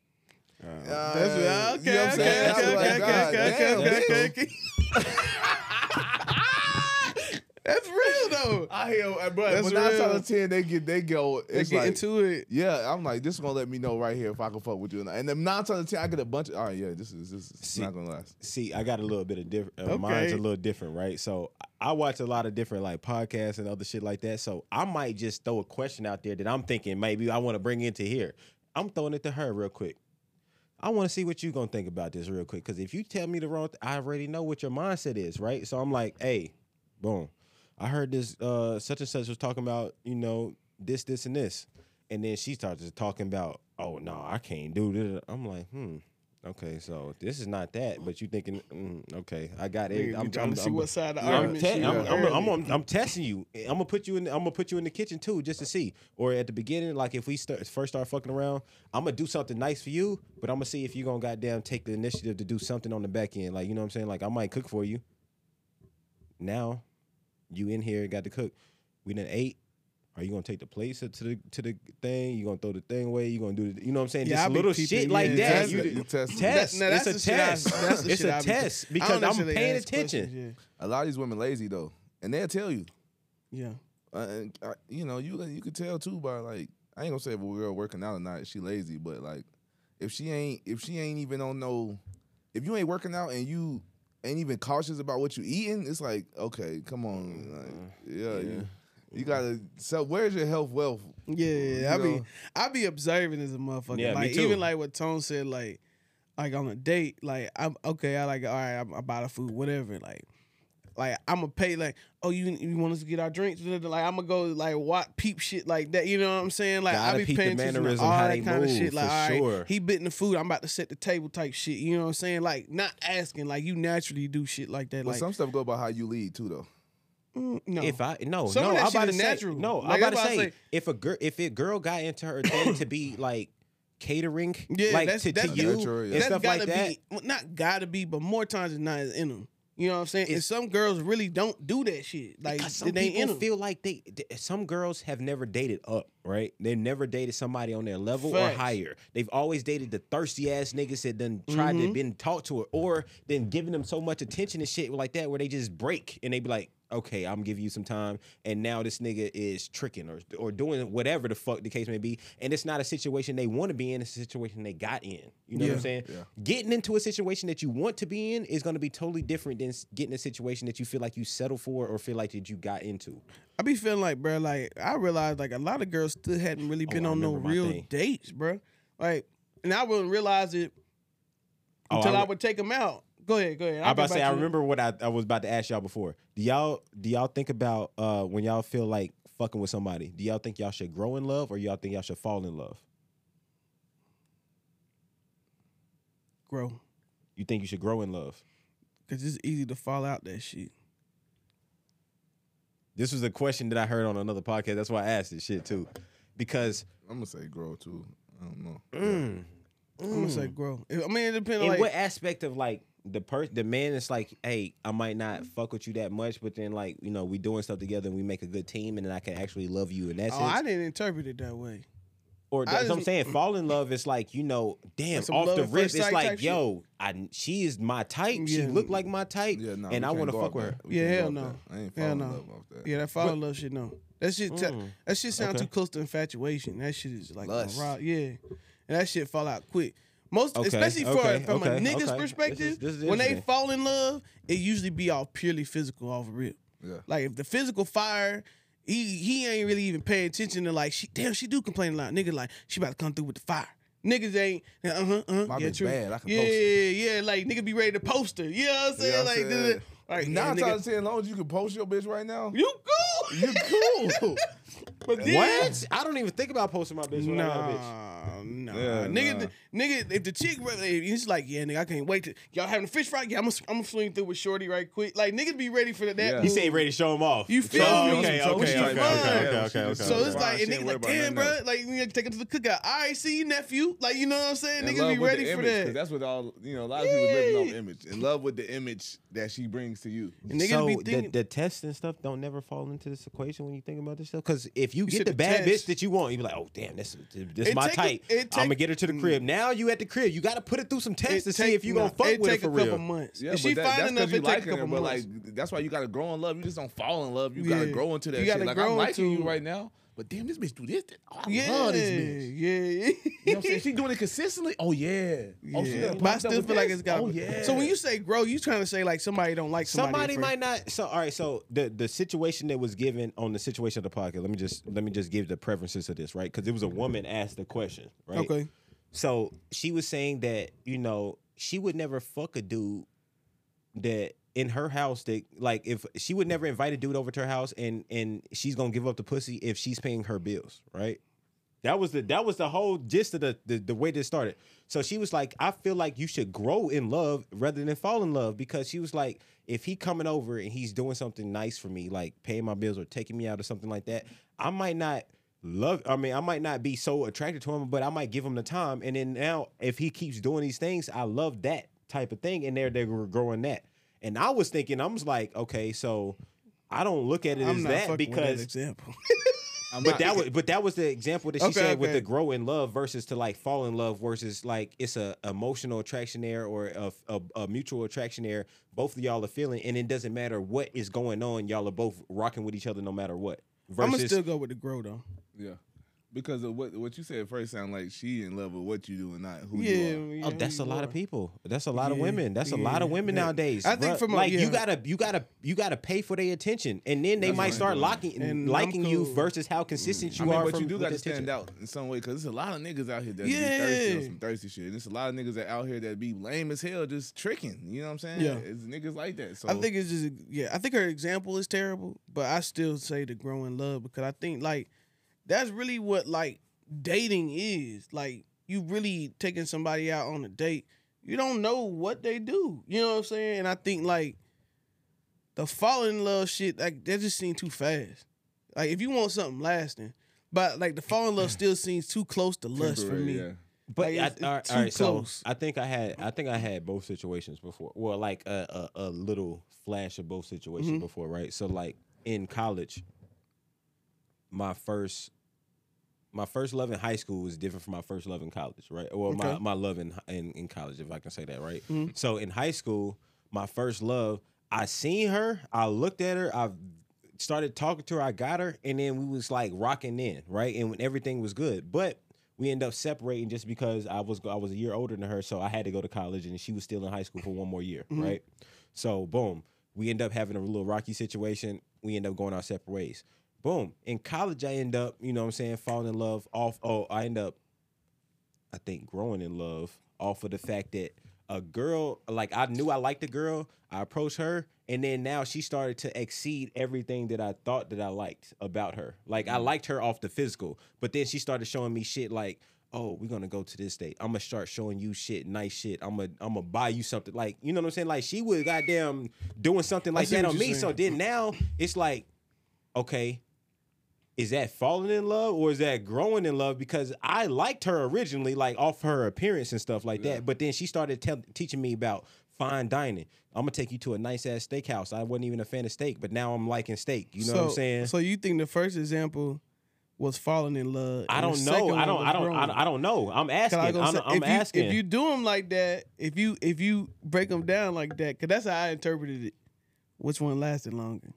uh, That's you know what Okay, I'm okay, saying? I okay, like, okay, "God okay, damn, okay, okay, okay. That's real. I hear, uh, but That's but nine real. out of ten they get they go. They It's get like, into it. yeah, I'm like, this is gonna let me know right here if I can fuck with you or not. And then nine out of ten, I get a bunch of, all right, yeah, this is this is See- not gonna last. See, I got a little bit of different. Uh, Okay. Mine's a little different, right? So I watch a lot of different like podcasts and other shit like that. So I might just throw a question out there that I'm thinking maybe I want to bring into here. I'm throwing it to her real quick. I want to see what you're gonna think about this real quick. Because if you tell me the wrong, th- I already know what your mindset is, right? So I'm like, hey, boom. I heard this uh, such and such was talking about, you know, this, this, and this, and then she started talking about, oh no, I can't do this. I'm like, hmm. Okay, so this is not that, but you thinking, mm, okay, I got it. I'm trying to see what side of the I'm, argument te- I'm, I'm, I'm. I'm, I'm testing you. I'm gonna put you in. I'm gonna put you in the kitchen too, just to see. Or at the beginning, like if we start, first start fucking around, I'm gonna do something nice for you, but I'm gonna see if you gonna goddamn take the initiative to do something on the back end. Like you know what I'm saying? Like I might cook for you. Now, you in here got to cook. We done ate. Are you gonna take the plates to the to the thing? You gonna throw the thing away? You gonna do the, you know what I'm saying? Yeah, Just be little peeping, shit yeah, like you that. test You you test it. test. That- now, it's a that's the shit I- test. that's the it's shit a I be- test because don't I'm paying attention. questions, A lot of these women lazy though, and they'll tell you. Yeah. Uh, and, uh, you know, you you could tell too by like I ain't gonna say if a girl working out or not, she lazy, but like if she ain't if she ain't even on no if you ain't working out and you ain't even cautious about what you eating, it's like okay, come on, like, yeah, You, you gotta. So where's your health wealth? Yeah, I You be know? I be observing as a motherfucker. Yeah, me like too. even like what Tone said, like like on a date, like I'm okay. I like all right. I'm about the food, whatever. Like like I'm gonna pay. Like oh, you you want us to get our drinks? Like I'm gonna go like what peep shit like that. You know what I'm saying? Like I Gotta be peep the paying attention to mannerism, all that they kind of shit. Like for all right, sure. he bitten the food. I'm about to set the table type shit. You know what I'm saying? Like not asking. Like you naturally do shit like that. But Like some stuff go by how you lead too, though. mm, no. If I no Some no, I'm about to is say no. Like, I'm about I'm to say, say- if a girl if a girl got into her thing to be like catering, Yeah, like that's, to, that's to you natural, yeah. and that's stuff gotta like that. be well, not gotta be, but more times than not is in them. You know what I'm saying? and some girls really don't do that shit. Like some in people feel like they, th- some girls have never dated up, right? They've never dated somebody on their level or higher. They've always dated the thirsty ass niggas that done tried Mm-hmm. to been talked to her or then giving them so much attention and shit like that where they just break and they be like, okay, I'm giving you some time, and now this nigga is tricking or or doing whatever the fuck the case may be, and it's not a situation they want to be in. It's a situation they got in. You know what I'm saying? Getting into a situation that you want to be in is going to be totally different than getting a situation that you feel like you settle for or feel like that you got into. I be feeling like, bro, like I realized like a lot of girls still hadn't really oh, been Oh, on no real thing. dates, bro. Like, and I wouldn't realize it Oh, until I I, re- would take them out. Go ahead, go ahead. I I'll about to say I remember what I, I was about to ask y'all before. Do y'all do y'all think about uh when y'all feel like fucking with somebody? Do y'all think y'all should grow in love or y'all think y'all should fall in love? grow. You think you should grow in love? Cause it's easy to fall out that shit. This was a question that I heard on another podcast. That's why I asked this shit too, because I'm gonna say grow too. I don't know. mm, I'm gonna say grow. I mean, it depends. in Like, what aspect of like the per the man is like, hey, I might not fuck with you that much, but then like you know we doing stuff together and we make a good team, and then I can actually love you and that's oh, sense. I didn't interpret it that way. Or I that's what I'm saying. Fall in love is like you know, damn, some off the at rip, it's like, yo, I she is my type. She Yeah. looked like my type, Yeah, no, and I want to fuck with her. We Yeah, hell no. that. I ain't Hell falling no. in love off that. Yeah, that fall in love shit. No, that shit. ta- Mm. that shit sound Okay. too close to infatuation. That shit is like a Lust. yeah, and that shit fall out quick. Most, Okay, especially for okay, from okay, a nigga's okay. This is- perspective, this is when they fall in love, it usually be all purely physical off rip. Yeah. Like if the physical fire, he he ain't really even paying attention to like she damn she do complain a lot. Nigga like she about to come through with the fire. Niggas ain't uh huh uh My yeah bitch true. bad, I can yeah post her. yeah like nigga be ready to post her. You know what I'm saying? Yeah, I'm like saying, duh, duh. like yeah, Nine nigga, times ten, as long as you can post your bitch right now, you cool. you cool. But then, What? I don't even think about posting my bitch. when I got a bitch. Nah, nah, Yeah, nigga, nah. nigga. If the chick, really- it's like, yeah, nigga, I can't wait to y'all having a fish fry. Yeah, I'm gonna, I'm gonna swing through with shorty right quick. Like niggas be ready for that. Yeah. He said he ready to show him off. You feel Oh, me? okay, So okay, she okay, okay, okay, okay, she okay. So it's Fine, like, and ain't niggas worried like, about damn, nothing bro, like you gotta take it to the cookout. All right, see you, nephew. Like you know what I'm saying? In Niggas be ready the for image, 'cause that. That's what all you know. A lot of people living off image. In love with the image that she brings to you. And niggas so be the, thinking, the tests and stuff don't never fall into this equation when you think about this stuff. Because if you, You get the the bad test. bitch that you want, you be like, oh damn, this this It my take a- type. I'm gonna get her to the mm. crib. Now you at the crib, you got to put it through some tests to it see if you gonna nah, fuck it with her take for a couple real. months. Yeah, if she but that, fine that's enough, because you it take a liking her. couple But months. like, that's why you gotta grow in love. You just don't fall in love. You Yeah. gotta grow into that You shit. gotta Like grow I'm liking into- you right now, but damn, this bitch do this. this- Oh, I yeah, love this bitch. yeah, You know what I'm saying? She doing it consistently. Oh yeah. Oh, she yeah. But I still with feel like this? it's got. Oh yeah. So when you say grow, you trying to say like somebody don't like somebody. Somebody might not. So all right. So the the situation that was given on the situation of the podcast. Let me just let me just give the preferences of this right because it was a woman asked the question right. Okay. So she was saying that you know she would never fuck a dude that in her house that like if she would never invite a dude over to her house and and she's gonna give up the pussy if she's paying her bills, right? That was the that was the whole gist of the, the the way this started. So she was like, I feel like you should grow in love rather than fall in love because she was like, if he coming over and he's doing something nice for me, like paying my bills or taking me out or something like that, I might not love I mean, I might not be so attracted to him, but I might give him the time. And then now if he keeps doing these things, I love that type of thing. And they're they're growing that. And I was thinking, I was like, okay, so I don't look at it I'm as not that fucking with that because example. I'm but not- that was but that was the example that she Okay, said with the grow in love versus to like fall in love versus like it's a emotional attraction there or a, a, a mutual attraction there. Both of y'all are feeling, and it doesn't matter what is going on. Y'all are both rocking with each other no matter what. I'm gonna still go with the grow though. yeah. Because of what what you said first sound like she in love with what you do and not who Yeah, you are. yeah, Oh, that's a lot are. of people. That's a lot of women. That's a lot of women yeah. nowadays. I think from a- like you gotta you gotta you gotta pay for their attention, and then they That's might start locking And I'm liking you versus how consistent mm. you I mean, are. but from, you do with got to the attention. stand out in some way because there's a lot of niggas out here that Yeah. be thirsty on some thirsty shit. And there's a lot of niggas that out here that be lame as hell, just tricking. You know what I'm saying? Yeah. it's niggas like that. So I think it's just yeah. I think her example is terrible, but I still say the grow in love because I think like that's really what like dating is. Like you really taking somebody out on a date. You don't know what they do. You know what I'm saying? And I think like the falling in love shit like that just seems too fast. Like if you want something lasting, but like the fall in love still seems too close to lust for me. yeah. But Like, I, it's- all it's right, all too right, so. I think I had I think I had both situations before. Well, like a a, a little flash of both situations Mm-hmm. before, right? So like in college, my first my first love in high school was different from my first love in college, right? Well, my, Okay. my love in, in in college, if I can say that, right? Mm-hmm. So in high school, my first love, I seen her, I looked at her, I started talking to her, I got her, and then we was like rocking in, right? And when everything was good, but we ended up separating just because I was I was a year older than her, so I had to go to college, and she was still in high school for one more year, right? So boom, we end up having a little rocky situation. We end up going our separate ways. Boom. In college, I end up, you know what I'm saying, falling in love off. Oh, I end up, I think, growing in love off of the fact that a girl, like I knew I liked the girl. I approached her, and then now she started to exceed everything that I thought that I liked about her. Like I liked her off the physical, but then she started showing me shit like, oh, we're gonna go to this date. I'm gonna start showing you shit, nice shit. I'm gonna I'm gonna buy you something. Like, you know what I'm saying? Like she was goddamn doing something like that on me. So then now it's like, okay, is that falling in love or is that growing in love? Because I liked her originally, like off her appearance and stuff like that. But then she started tell, teaching me about fine dining. I'm gonna take you to a nice ass steakhouse. I wasn't even a fan of steak, but now I'm liking steak. You know what I'm saying? So you think the first example was falling in love? I don't know. I don't. I don't. I don't, I don't know. I'm asking. I I'm, say, I'm if you, asking. If you do them like that, if you if you break them down like that, because that's how I interpreted it. Which one lasted longer?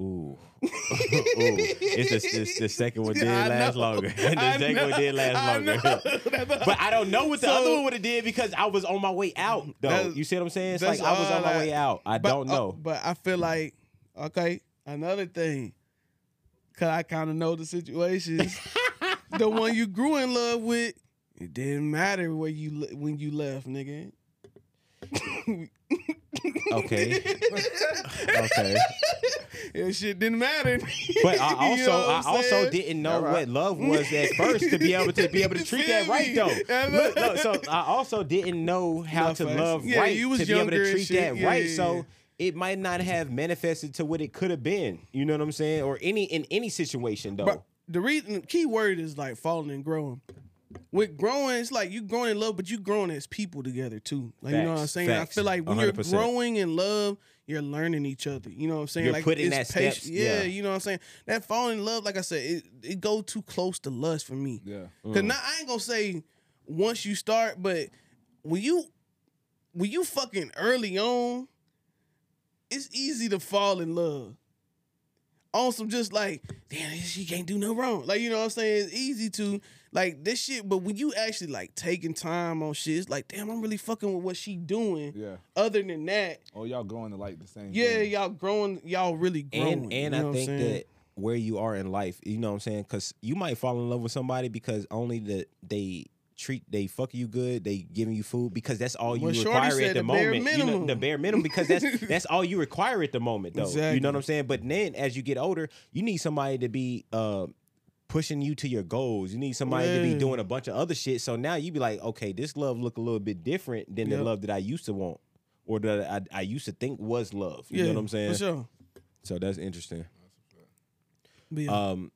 Ooh. Ooh. It's the, second one did I last know. longer. the second know. one did last I longer. but I don't know what the So- other one would have did because I was on my way out though. You see what I'm saying? It's like I was on my I- way out. I But- don't uh, know. but I feel like okay, another thing, cause I kind of know the situations. the one you grew in love with, it didn't matter where you when you left, nigga. Okay. okay. That shit didn't matter. But I You also know I I'm also didn't know Alright. what love was at first to be able to be able to treat that right though. I. Look, look, so I also didn't know how No to facts. love Yeah, right you was to be able to treat shit. that Yeah, right. yeah, so it might not have manifested to what it could have been. You know what I'm saying? Or any in any situation though. But the reason key word is like falling and growing. With growing, it's like you growing in love, but you growing as people together too. Like you know what I'm saying? facts, I feel like when you are growing in love, you're learning each other. You know what I'm saying? You're like putting it's that patient- steps, Yeah, yeah. you know what I'm saying? That falling in love, like I said, it, it go too close to lust for me. Yeah. Cause mm. now I ain't gonna say once you start, but when you when you fucking early on, it's easy to fall in love. On some just like, damn, she can't do no wrong. Like, you know what I'm saying? It's easy to like this shit, but when you actually like taking time on shit, it's like, damn, I'm really fucking with what she doing. Yeah. Other than that, Oh, y'all growing to like the same. yeah, thing. y'all growing, y'all really growing. and and you know I think that where you are in life, you know what I'm saying? Because you might fall in love with somebody because only that they treat they fuck you good, they giving you food because that's all you Well, require at the, the bare moment. You know, the bare minimum because that's that's all you require at the moment though. You know what I'm saying? But then as you get older, you need somebody to be uh pushing you to your goals. You need somebody to be doing a bunch of other shit. So now you be like, okay, this love look a little bit different than the love that I used to want. Or that I, I used to think was love. You yeah, know what I'm saying? For sure. So that's interesting. Yeah. Um,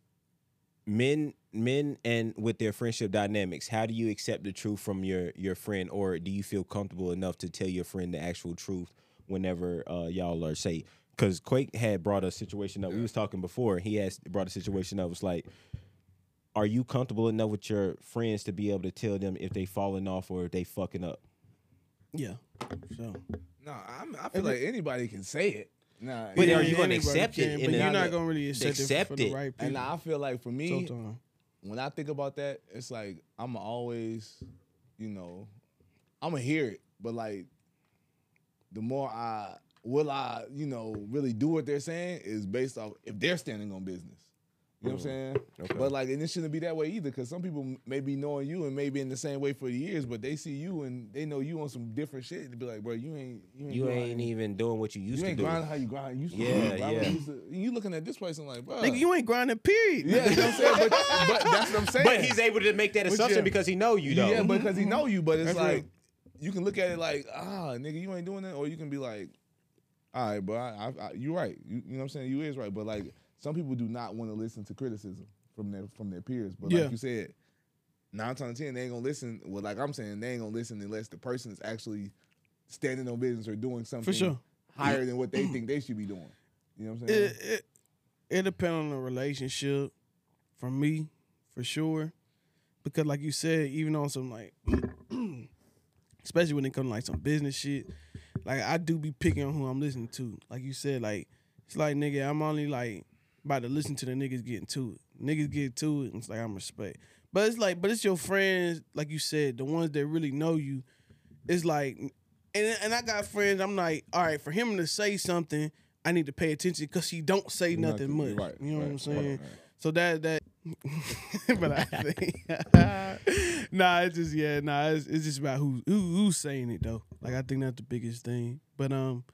men, men, and with their friendship dynamics, how do you accept the truth from your your friend, or do you feel comfortable enough to tell your friend the actual truth whenever uh, y'all are say? Because Quake had brought a situation up. We was talking before. He has brought a situation up. It's like, are you comfortable enough with your friends to be able to tell them if they falling off or if they fucking up? yeah. So No, I'm, I feel like anybody can say it. Nah, But yeah, are you gonna accept it But you're not gonna really accept, accept it for it. the right people. and I feel like for me, Sometimes. when I think about that, it's like I'm always, you know, I'm gonna hear it, but like the more I will I, you know, really do what they're saying is based off if they're standing on business. You know what I'm saying? Okay. But like, and it shouldn't be that way either, because some people m- may be knowing you and maybe in the same way for years, but they see you and they know you on some different shit. To be like, bro, you ain't, you ain't, You grinding- ain't even doing what you used you to do. You ain't do. grinding how you grind. You used to Yeah, grind, yeah. You, used to- you looking at this person like, bro. Nigga, you ain't grinding. Period. yeah, you know what I'm saying? But, but that's what I'm saying. But he's able to make that assumption yeah. because he know you though. Yeah, because he know you, but it's That's like real. you can look at it like, ah, nigga, you ain't doing that, or you can be like, all right, bro, I, I, I, you right. You, you know what I'm saying? You is right, but like some people do not want to listen to criticism from their from their peers. But Yeah. like you said, nine times ten, they ain't gonna listen. Well, like I'm saying, they ain't gonna listen unless the person is actually standing on business or doing something sure. higher than what they think they should be doing. You know what I'm saying? It, it, it depends on the relationship for me, for sure. Because like you said, even on some like especially when it comes to like some business shit, like I do be picking on who I'm listening to. Like you said, like it's like nigga, I'm only like about to listen to the niggas getting to it. Niggas get to it, and it's like I'm respect. But it's like, but it's your friends, like you said, the ones that really know you. It's like, and and I got friends. I'm like, all right, for him to say something, I need to pay attention because he don't say nothing much. Right, you know what I'm saying? right, right. So that that, but I think, nah, it's just yeah, nah, it's, it's just about who who who's saying it though. Like I think that's the biggest thing. But um,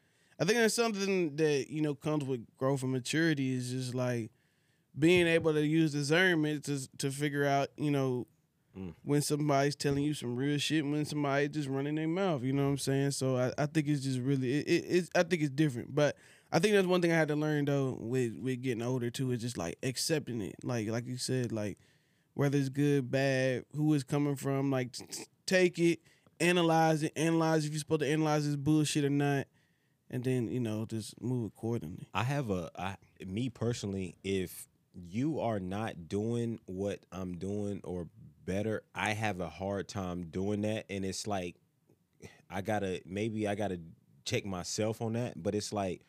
I think that's something that you know comes with growth and maturity. Is just like being able to use discernment to to figure out, you know, Mm. when somebody's telling you some real shit, when somebody just running their mouth. You know what I'm saying? So I, I think it's just really it, it, it's I think it's different. But I think that's one thing I had to learn though with with getting older too is just like accepting it. Like like you said, like whether it's good, bad, who it's coming from, like t- take it, analyze it, analyze if you're supposed to analyze this bullshit or not, and then you know just move accordingly. I have a I me personally, if you are not doing what I'm doing or better, I have a hard time doing that. And it's like I gotta maybe I gotta check myself on that. But it's like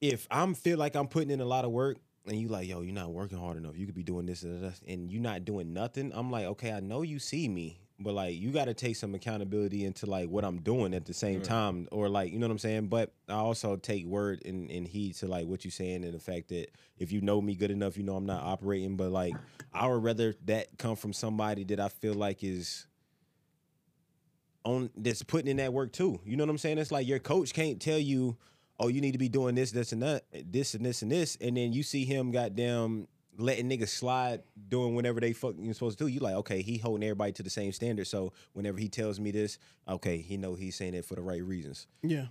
if I'm feel like I'm putting in a lot of work and you like, yo, you're not working hard enough. You could be doing this and and you're not doing nothing. I'm like, okay, I know you see me, but like you got to take some accountability into like what I'm doing at the same time, or like you know what I'm saying. But I also take word and, and heed to like what you're saying and the fact that if you know me good enough, you know I'm not operating. But like I would rather that come from somebody that I feel like is on that's putting in that work too. You know what I'm saying? It's like your coach can't tell you, oh, you need to be doing this, this, and that, this and this and this, and then you see him goddamn letting niggas slide doing whatever they fucking supposed to do. You like, okay, he holding everybody to the same standard. So whenever he tells me this, okay, he know he's saying it for the right reasons. Yeah,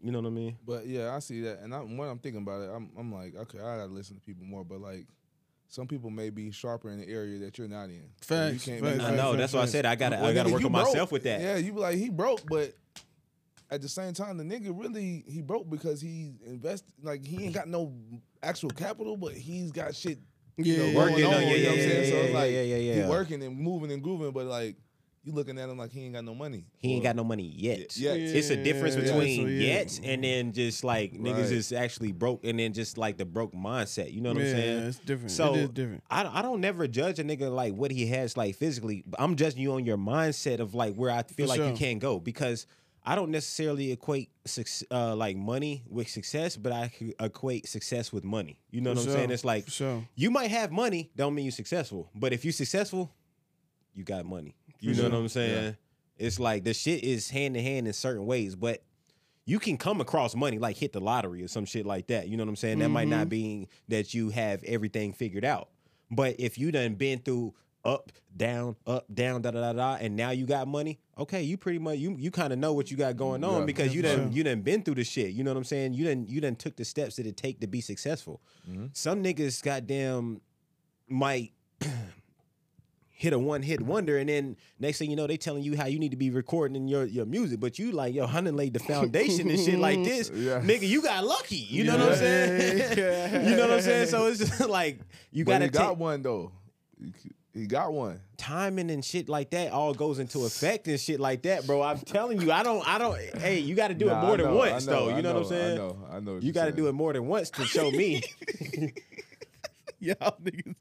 You know what I mean? But yeah, I see that, and I'm, when I'm thinking about it, I'm, I'm like, okay, I gotta listen to people more. But like, some people may be sharper in the area that you're not in. So you Facts, can't facts, be I know. facts, That's why I said I gotta, I gotta work you on broke. myself with that. Yeah, you be like he broke, but at the same time, the nigga really he broke because he invest like he ain't got no actual capital, but he's got shit. You know, Yeah, Working on, on- you yeah, know what I'm yeah, saying? So yeah, it's yeah, like yeah, yeah, he working and moving and grooving, but like you looking at him like he ain't got no money. He ain't got no money yet. Yet. It's a difference Yeah, between so, yeah. yet and then just like niggas is actually broke and then just like the broke mindset. You know what yeah, I'm saying? Yeah, it's different. So it is different. I, I don't never judge a nigga like what he has like physically. But I'm judging you on your mindset of like where I feel For like you can't go because I don't necessarily equate uh, like money with success, but I equate success with money. You know what I'm saying? It's like sure. you might have money, don't mean you're successful. But if you're successful, you got money. You know what. I'm saying? It's like the shit is hand in hand in certain ways, but you can come across money like hit the lottery or some shit like that. You know what I'm saying? That might Mm-hmm. not be that you have everything figured out. But if you done been through up, down, up, down, da da da da, and now you got money, okay, you pretty much you you kind of know what you got going on Yeah, because you sure. you done been through the shit. You know what I'm saying? You didn't you didn't took the steps that it take to be successful. Mm-hmm. Some niggas goddamn might hit a one hit wonder, and then next thing you know, they telling you how you need to be recording your, your music, but you like, yo, honey laid the foundation and shit like this. Yeah. Nigga, you got lucky. You know what I'm saying? you know what I'm saying? So it's just like you gotta he got one though. He- got one. timing and shit like that all goes into effect and shit like that, bro. I'm telling you, I don't I don't hey, you gotta do Nah, it more I than once know, though. You know, what I'm saying? I know. I know. You gotta do it more than once to show me. Y'all niggas.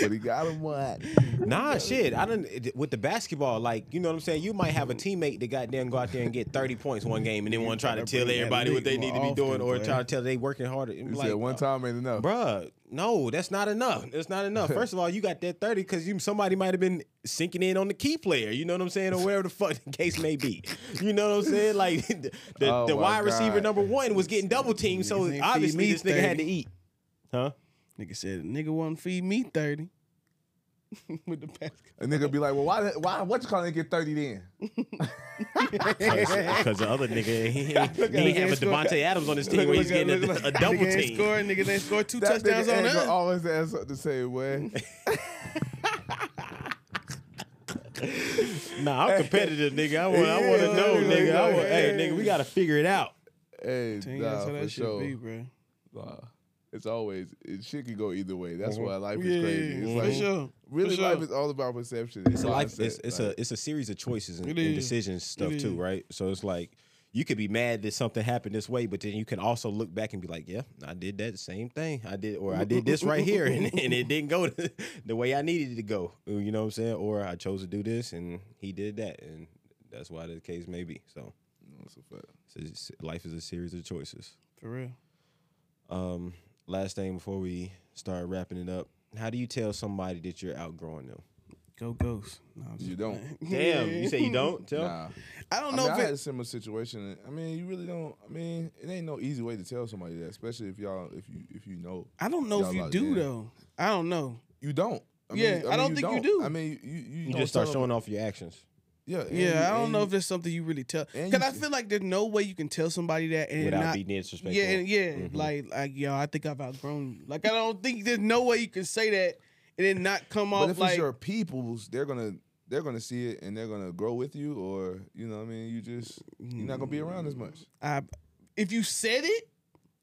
But he got him one. Nah, shit. I don't with the basketball, like you know what I'm saying. You might have a teammate that goddamn go out there and get 30 points one game, and then want to try to tell everybody what they need to be doing, or try to tell they working harder. He Like, said one time ain't enough. Bruh, no, that's not enough. That's not enough. First of all, you got that 30 because you somebody might have been sinking in on the key player. You know what I'm saying? Or wherever the fuck the case may be. You know what I'm saying? Like the, the, Oh the wide receiver number one was getting double teamed, so Niggas ain't feed obviously this nigga had to eat. Huh? Nigga said, nigga won't feed me 30. With the basket. A nigga be like, well, why? Why? What you calling get thirty then? Because the other nigga, he, he, ain't- he ain't have a Davante Adams on his team where he's Look getting look a, a double nigga team. Scored, nigga ain't scored two That touchdowns on ain't gonna us. always have something to say, way. Nah, I'm competitive, nigga. I want, I want to Yeah, know, yeah, nigga. I want, yeah. hey, nigga, we got to figure it out. hey, Tell nah, that's how that should sure. be, bro. Nah, it's always it shit can go either way. That's Mhm. why life is Yeah, crazy. It's for like sure. really for sure. life is all about perception. It's a life. It's, it's a it's a series of choices and, It and decisions stuff too, right? So it's like you could be mad that something happened this way, but then you can also look back and be like, yeah, I did that same thing. I did, or I did this right here, and, and it didn't go the, the way I needed it to go. You know what I'm saying? Or I chose to do this, and he did that, and that's why the case may be. So That's a fact. it's just- life is a series of choices. For real. Um, last thing before we start wrapping it up, how do you tell somebody that you're outgrowing them? Go Ghost. No, You don't. Damn, you say you don't tell? Nah. I don't I, know mean, I if had it, a similar situation. I mean, you really don't. I mean, it ain't no easy way to tell somebody that, especially if y'all, if you, if if you know. I don't know if Y'all you locked do in. though. I don't know. You don't. I Yeah, mean, I don't think you do. I mean, you you, You don't just start showing them- off your actions. Yeah, and Yeah, you- I don't know you- if there's something you really tell. Because I feel like there's no way you can tell somebody that and Without not. being disrespectful. Yeah, and yeah, Mhm. like like yo, I think I've outgrown you. Like I don't think there's no way you can say that and then not come But off if like it's your people's, they're gonna they're gonna see it and they're gonna grow with you, or you know, what I mean, you just you're not gonna be around as much. I. If you said it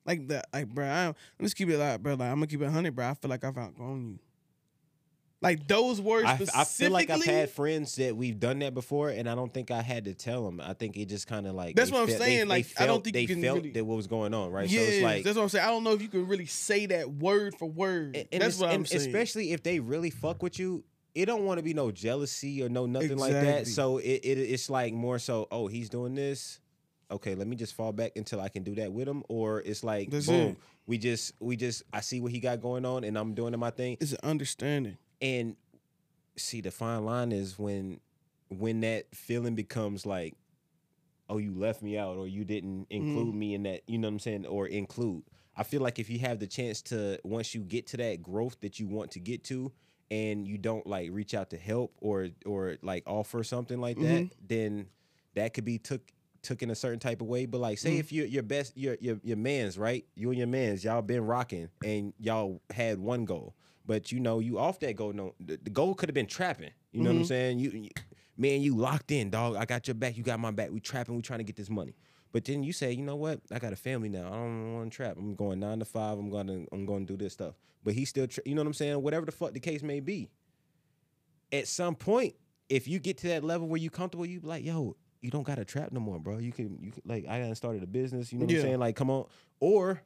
like that, like bro, I, let's keep it like bro, like I'm gonna keep it hundred, bro. I feel like I've outgrown you. Like those words I, specifically. I feel like I've had friends that we've done that before, and I don't think I had to tell them. I think it just kind of like That's what I'm felt- saying, They, like, they I don't think they you can felt really- that what was going on, right? Yeah, so it's like that's what I'm saying. I don't know if you can really say that word for word. And, and That's what I'm saying. Especially if they really fuck with you, it don't want to be no jealousy or no nothing like that. So it, it it's like more so, oh, he's doing this. Okay, let me just fall back until I can do that with him. Or it's like That's boom, it. we just we just I see what he got going on and I'm doing my thing. it's an understanding. And see the fine line is when when that feeling becomes like, oh, you left me out or you didn't include mm. me in that, you know what I'm saying? Or include. I feel like if you have the chance to once you get to that growth that you want to get to and you don't like reach out to help or or like offer something like that, mm-hmm. then that could be took took in a certain type of way. But like say mm. if you're your best your your your man's, right? You and your man's, y'all been rocking and y'all had one goal. But you know, you off that goal. No, the, the goal could have been trapping. You know what I'm mm-hmm. saying? You, you, man, you locked in, dog. I got your back. You got my back. We trapping. We trying to get this money. But then you say, you know what? I got a family now. I don't want to trap. I'm going nine to five. I'm going to I'm going to do this stuff. But he still, tra- you know what I'm saying? Whatever the fuck the case may be. At some point, if you get to that level where you comfortable, you be like, yo, you don't got to trap no more, bro. You can, you can like, I done started a business. You know what Yeah. I'm saying? Like, come on. Or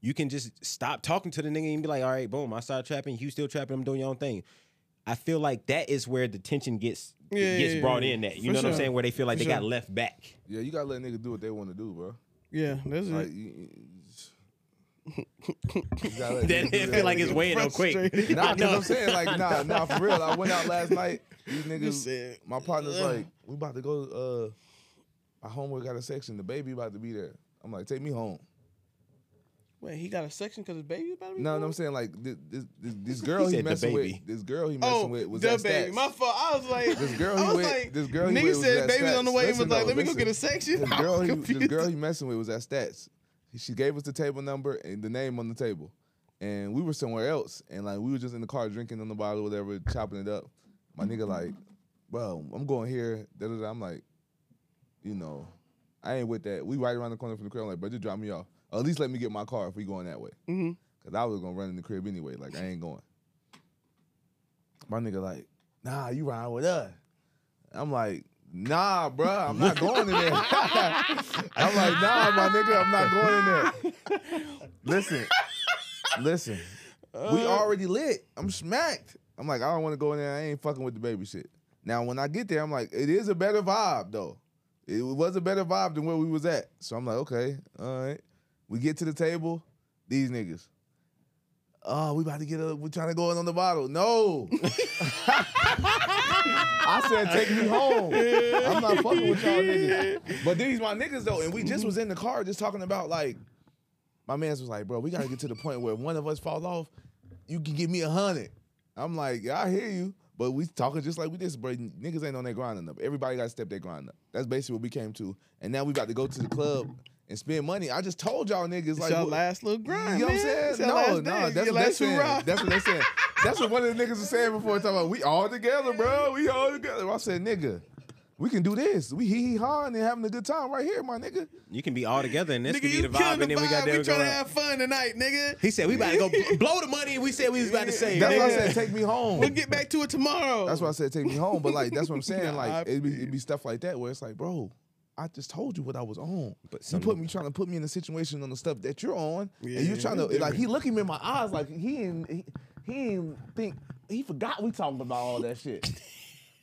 you can just stop talking to the nigga and be like, all right, boom, I started trapping, you still trapping, I'm doing your own thing. I feel like that is where the tension gets Yeah, gets yeah, brought yeah. in. That you For know what I'm saying, where they feel like For they got left back. Yeah, you gotta let niggas do what they want to do, bro. Yeah, that's Like, it. you, you- you gotta let That niggas do it feel like it's weighing on quick. Frustrated. Nah, cause I'm saying like nah, nah for real. I went out last night. These niggas, said, my partner's like, we about to go. Uh, my homework got a section. The baby about to be there. I'm like, take me home. Wait, he got a section because his baby about to be No, born? no, I'm saying like this this, this, this girl he, said the messing baby. with. This girl he messing Oh, with was the at baby. Stats. My fault. I was like, This girl I he was with, like, this girl he nigga with said at baby's on the Stats. way. and was like, though, let me go get a section. This I girl, was he, this confused. girl he messing with was at Stats. She gave us the table number and the name on the table, and we were somewhere else, and like we were just in the car drinking on the bottle, whatever, chopping it up. My nigga like, bro, I'm going here. Da, da, da. I'm like, you know, I ain't with that. We right around the corner from the crib. I'm like, bro, just drop me off. At least let me get my car if we going that way. Mhm. Cause I was gonna run in the crib anyway. Like I ain't going. My nigga like, nah, you riding with us. I'm like, nah, bro, I'm not going in there. I'm like, nah, my nigga, I'm not going in there. Listen, listen, we already lit. I'm smacked. I'm like, I don't want to go in there. I ain't fucking with the baby shit. Now, when I get there, I'm like, it is a better vibe though. It was a better vibe than where we was at. So I'm like, okay, all right. We get to the table, these niggas. Oh, we about to get up. We're trying to go in on the bottle. No. I said, take me home. I'm not fucking with y'all niggas. But these my niggas though, and we just was in the car just talking about like, my man's was like, bro, we gotta get to the point where one of us fall off, you can give me a hundred. I'm like, yeah, I hear you. But we talking just like we this, bro. Niggas ain't on their grind enough. Everybody got to step their grind up. That's basically what we came to. And now we about to go to the club and spend money. I just told y'all niggas It's like, your what- last little grind, you know man. what I'm saying? It's No, last no, day. that's Your what they last saying. hurrah. That's what they saying. That's what one of the niggas was saying before. Talking about we all together, bro. We all together. I said, nigga, we can do this. We hee hee ha and having a good time right here, my nigga. You can be all together, and this Nigga, could be you the killing vibe, the and then we got vibe. there We trying to going. have fun tonight, nigga. He said we about to go bl- blow the money, and we said we was about to say. That's why I Yeah. said take me home. We'll get back to it tomorrow. That's why I said take me home. But like that's what I'm saying. Nah, I Like it'd be, feel it'd be stuff like that where it's like, bro, I just told you what I was on. But you put me trying to put me in a situation on the stuff that you're on, Yeah, and you're trying to like he looking me in my eyes like he ain't he, he ain't think he forgot we talking about all that shit.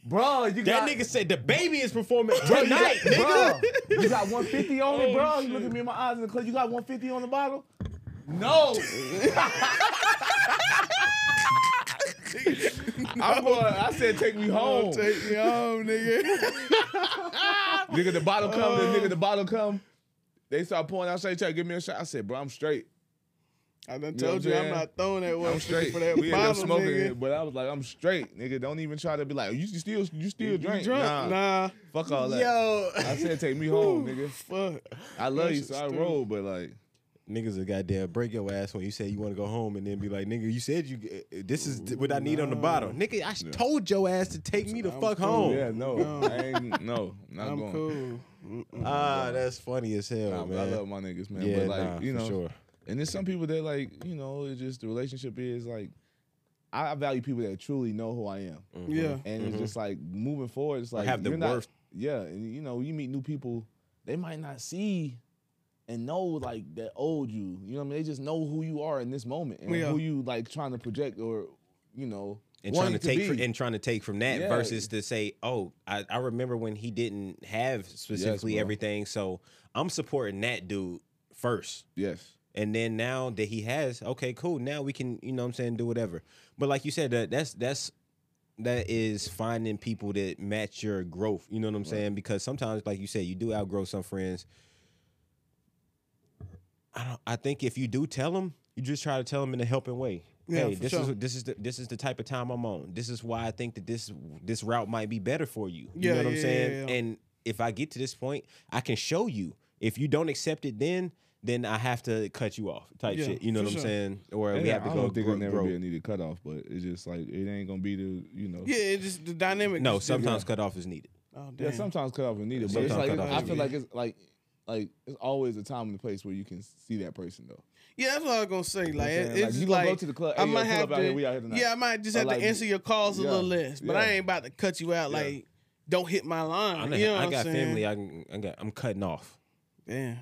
Bro, you got. That got nigga said the baby is performing you tonight, got, nigga. bro, you got 150 on me, Oh, bro. You looking me in my eyes in the club. You got 150 on the bottle? No. I'm going. I said, take me oh, home. Take me home, nigga. nigga, the bottle come. Oh. The nigga, the bottle come. They start pouring out. Say, try to give me a shot. I said, bro, I'm straight. I done You know told you I'm not throwing that one I'm straight. for that we bottle, smoking nigga. it, but I was like, I'm straight, nigga. Don't even try to be like, you still, you still You drink? drunk? Nah, Nah. fuck all that. Yo. I said, take me home, nigga. Fuck. I love you, so I roll, but like, Niggas a goddamn break your ass when you say you want to go home and then be like, nigga, you said you. uh, This is what I need on the bottle, nigga. I told your ass to take me the I'm fuck cool. home. yeah, no, No. I ain't, no, not I'm going. cool. Mm-mm. Ah, that's funny as hell, Nah, man. I love my niggas, man. yeah, but like, nah, you know, sure. and there's some people that like, you know, it's just the relationship is like, I value people that truly know who I am. Yeah. And it's just like moving forward, it's like have the you're not- yeah, and you know, you meet new people, they might not see and know like that old you. You know what I mean? They just know who you are in this moment and Yeah. who you like trying to project or, you know, and trying to take be. fr- and trying to take from that Yeah. versus to say, oh, I, I remember when he didn't have specifically bro. everything, so I'm supporting that dude first. yes. And then now that he has, okay, cool. Now we can, you know what I'm saying, do whatever. But like you said, that that's that's that is finding people that match your growth. You know what I'm saying? Because sometimes, like you said, you do outgrow some friends. I don't I think if you do tell them, you just try to tell them in a helping way. Yeah, hey, this sure. is this is the this is the type of time I'm on. This is why I think that this this route might be better for you. You Yeah, know what I'm saying? yeah, yeah. And if I get to this point, I can show you. If you don't accept it then, then I have to cut you off type Yeah, shit. You know for what I'm saying? Or we have to I go don't think grow. it'll never be a needed cutoff, but it's just like it ain't gonna be the you know. Yeah, it's just the dynamic. No, sometimes different. sometimes cutoff is needed. Oh, Yeah, damn. sometimes cutoff is needed, but it's like cutoff I feel like it's like like it's always a time and a place where you can see that person though. Yeah, that's what I was gonna say. Like, saying? it- Like, you gonna go to the club, I hey, yo, might pull have to. here, we out here tonight. yeah, I might just Or have like, to answer your calls a yeah, little less, but I ain't about to cut you out. Yeah. Like, don't hit my line. I, know, you know what I I'm got saying? family. I, can, I got. I'm cutting off. Damn.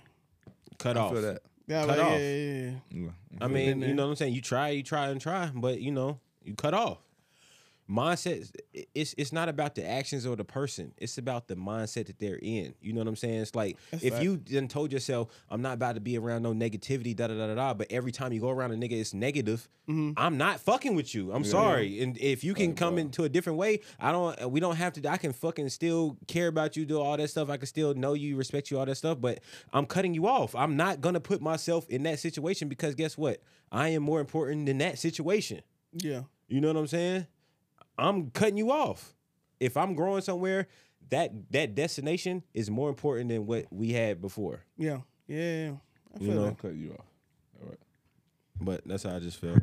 Cut I off. feel that. Yeah, Cut like, off. yeah, yeah, yeah. Yeah. I mean, you know what I'm saying. You try, you try and try, but you know, you cut off. Mindset. It's it's not about the actions or the person. It's about the mindset that they're in. You know what I'm saying? It's like That's if fact. you then told yourself, "I'm not about to be around no negativity," da da da da da. But every time you go around a nigga, it's negative. Mm-hmm. I'm not fucking with you. I'm sorry. And if you can come into a different way, I don't. We don't have to. I can fucking still care about you, do all that stuff. I can still know you, respect you, all that stuff. But I'm cutting you off. I'm not gonna put myself in that situation because guess what? I am more important than that situation. Yeah. You know what I'm saying? I'm cutting you off. If I'm growing somewhere, that that destination is more important than what we had before. Yeah. Yeah. I feel You know? I'll cut you off. All right. But that's how I just feel.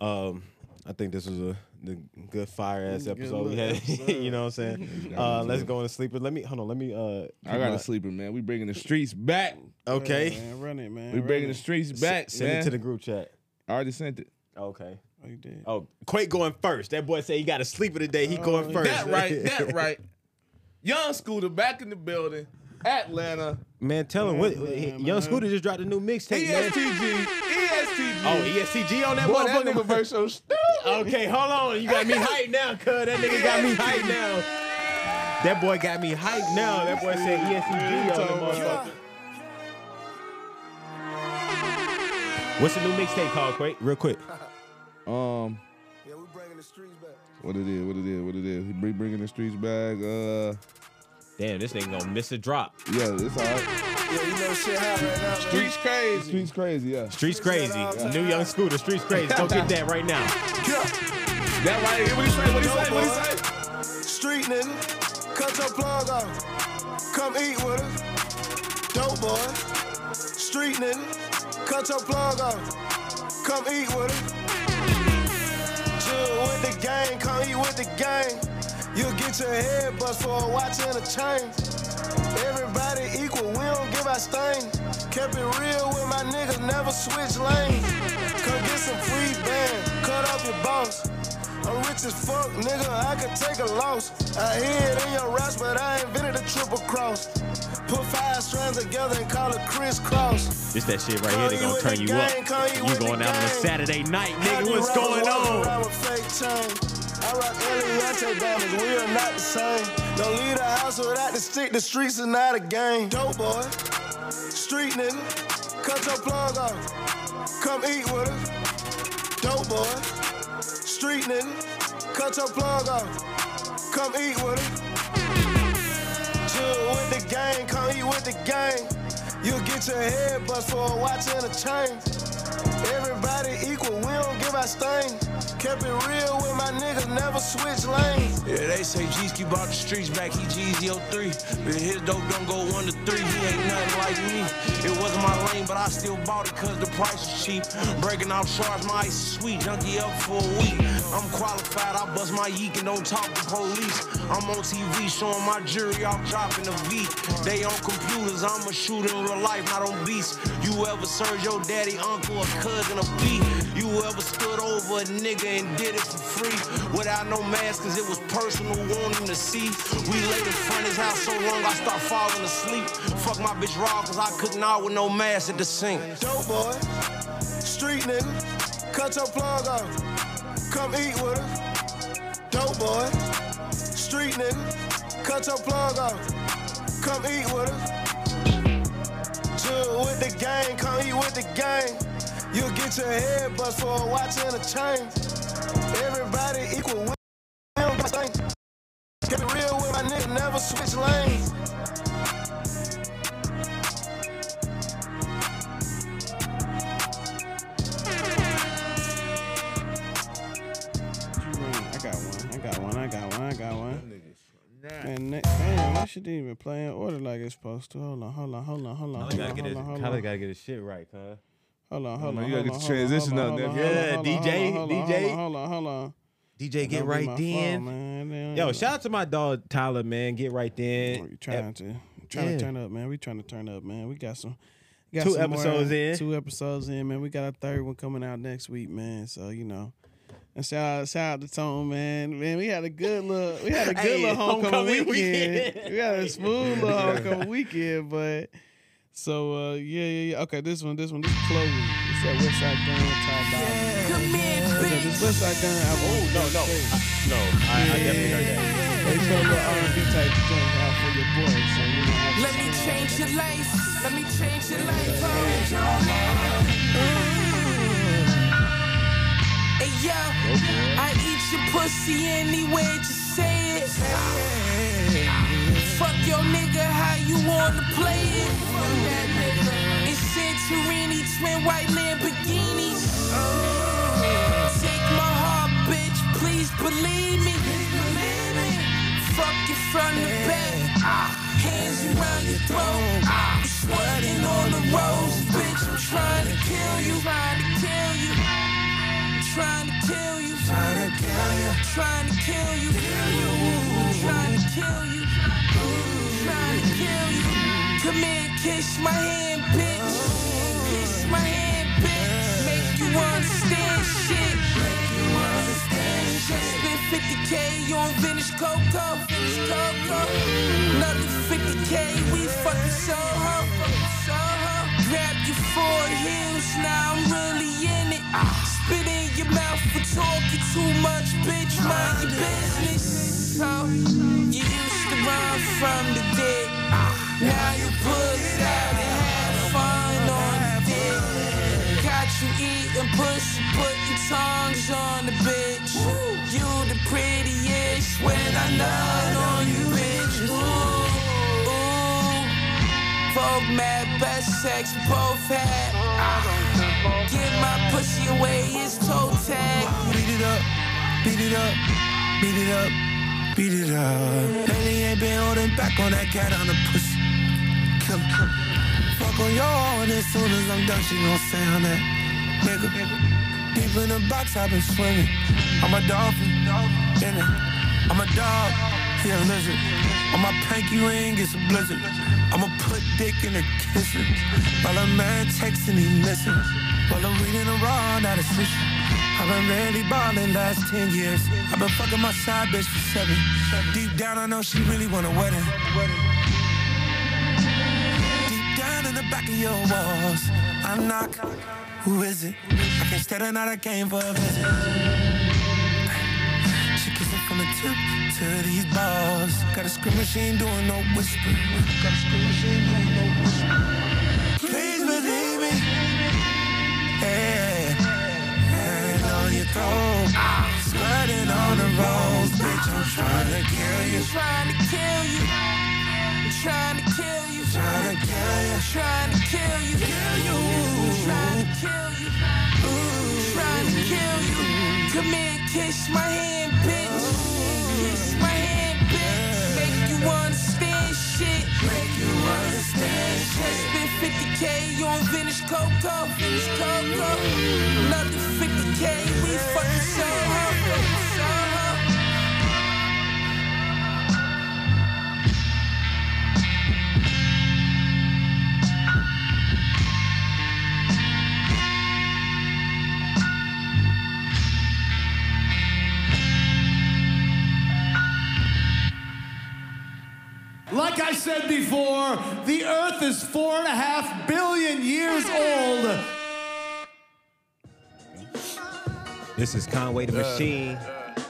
Um, I think this was a the good fire ass episode we had. episode. you know what I'm saying? Uh, let's go into sleeper. Let me hold on. Let me. Uh, I got a sleeper, man. We bringing the streets back. Okay. Yeah, man, run it, man. We run bringing it. the streets back, Send man. it to the group chat. I already sent it. Okay. Oh, you did. Oh, Quake going first. That boy say he got a sleeper today. He oh, going first. That right, that right. Young Scooter back in the building. Atlanta. Man, tell him what. Yeah, Young man. Scooter just dropped a new mixtape. man. ESTG. ESTG. Oh, ESTG on that Boy, that motherfucker. nigga verse so stupid. Okay, hold on. You got me hyped now, cuz. That nigga got me hyped now. That boy got me hyped now. That boy said E ESCG on the motherfucker. What's the new mixtape called, Quake? Real quick. Um, Yeah, we bringing the streets back. what it is, what it is, what it is. He bring- bringing the streets back. Uh, Damn, this nigga gonna miss a drop. yeah, it's all right. Yeah, you know shit hot right now. man. Streets crazy. Streets crazy, yeah. Streets crazy. New young scooter. Streets crazy. Go get that right now. That right. What he say? What he say? What he say? Street nigga, cut your plug off. Come eat with us. Dope boy. Street nigga, cut your plug off. Come eat with us. With the gang, come eat with the gang. You'll get your head bust for a watch and a chain. Everybody equal, we don't give our stain. Kept it real with my niggas, never switch lanes. Come get some free band, cut off your boss. I'm rich as fuck, nigga, I could take a loss. I hear it in your raps, but I invented a triple cross. Put five strands together and call it crisscross. This that shit right here. They gonna turn you up. You going out on a Saturday night, nigga. What's going on? I rock Eliantte diamonds, we are not the same. Don't leave the house without the stick, the streets is not a game. Dope boy, street nigga, cut your plug off. Come eat with us. Dope boy, street nigga, cut your plug off. Come eat with us. Chill with the gang, come eat with the gang. You'll get your head bust for a watch and a chain. Everybody equal, we don't give our stain. Kept it real with my niggas, never switch lanes. Yeah, they say G's keep out the streets back, he G's 03. But his dope don't go one to three, he ain't nothing like me. It wasn't my lane, but I still bought it cause the price was cheap. Breaking off shards, my ice is sweet, junkie up for a week. I'm qualified, I bust my yeek and don't talk to police. I'm on TV showing my jury off dropping a V. They on computers, I'm a shooter in real life, not on beats. You ever served your daddy, uncle, or cousin a beat? You ever stood over a nigga and did it for free without no mask cause it was personal, wanting to see. We laid in front his house so long I start falling asleep. Fuck my bitch raw cause I couldn't out with no mask at the sink. Dope boy, street nigga, cut your plug off. Come eat with us. Dope boy, street nigga, cut your plug off. Come eat with us. Chill with the gang, come eat with the gang. You'll get your head bust for a watch and a chain. Everybody equal. Keep it real with my nigga, never switch lanes. Man, ne- damn, that shit didn't even play in order like it's supposed to. Hold on, hold on, hold on, hold on, Khaled hold gotta on, get hold his, on, hold on, gotta get his shit right, cuz. hold on, hold man, on. you gotta get the transition hold out on, there. Yeah, DJ, DJ. Hold on, hold on. DJ, get right my then. fault, man. Damn, Yo, shout out to my dog Tyler, man. Get right Oh, then. you trying to trying to turn up, man. We trying to turn up, man. We got some. Got Two some more- episodes in. Two episodes in, man. We got a third one coming out next week, man. So you know. And shout out, shout out to Tone, man. Man, we had a good little, we had a good Hey, little homecoming, homecoming weekend. weekend. we had a smooth little homecoming weekend, but so uh, yeah, yeah, yeah. Okay, this one, this one, this is Chloe. It's that Westside Gunn Ty Dolla. Come here, Okay, this bitch. Westside Gunn album. Oh, no, no. No, I, I definitely heard that. They put a little R&B type joint out for your boy, so you know. Let me change your life. Let me change your life. Oh. Yo, I eat your pussy anyway, just say it. Fuck your nigga, how you wanna play it? It's Santorini, twin white Lamborghinis. Take my heart, bitch, please believe me. Fuck you from the back, hands around your throat. I'm sweating on the rose, bitch. I'm trying to kill you, trying to kill you. Trying to kill you, trying to kill you, trying to kill you, trying to kill you, trying to kill you. Come here, kiss my hand, bitch. Kiss my hand, bitch. Make you understand shit. Make you understand shit. Spent 50k on vintage cocoa, vintage cocoa. Another 50k, we fucking Soho, fucking Soho. Grab your four heels, now I'm really in it. Spit in your mouth for talking too much, bitch. Mind your business. So you used to run from the dead. Now you put it out and have fun on the dick. Got you eating pussy, putting tongues on the bitch. You the prettiest when I nut on you, bitch. Ooh. Folk mad, best sex both had. Give my pussy away, it's toe tag. Beat it up, beat it up, beat it up, beat it up. Lately ain't been holding back on that cat on the pussy. Kill her. Fuck on your heart as soon as I'm done, she gon' say on that. Nigga, deep in the box, I've been swimming. I'm a dolphin, in it. I'm a dog, he a lizard. On my pinky ring, it's a blizzard. I'ma put dick in her kisses. While a man texting, he missing. While I'm reading a raw, not a switch. I've been really ballin' last 10 years. I've been fucking my side bitch for seven. Deep down, I know she really want a wedding. Deep down in the back of your walls, I knock. Who is it? I can't stay the night I came for a visit. She kissing from the tip to these balls. Got a screamer, she ain't doing no whisper. Got a screamer, she ain't doing no whisper. Please believe me. Yeah. Hand on your throat. Squirting on the rose. Bitch, I'm trying to kill you. Trying to kill you. Trying to kill you. Trying to kill you. Trying to kill you. Kill you. Trying to kill you. Come here, kiss my hand, bitch. Spent 50k on vintage cocoa. Vintage cocoa. Another 50k. We fucking Soho. Soho. Like I said before, the Earth is four and a half billion years old. This is Conway the Machine.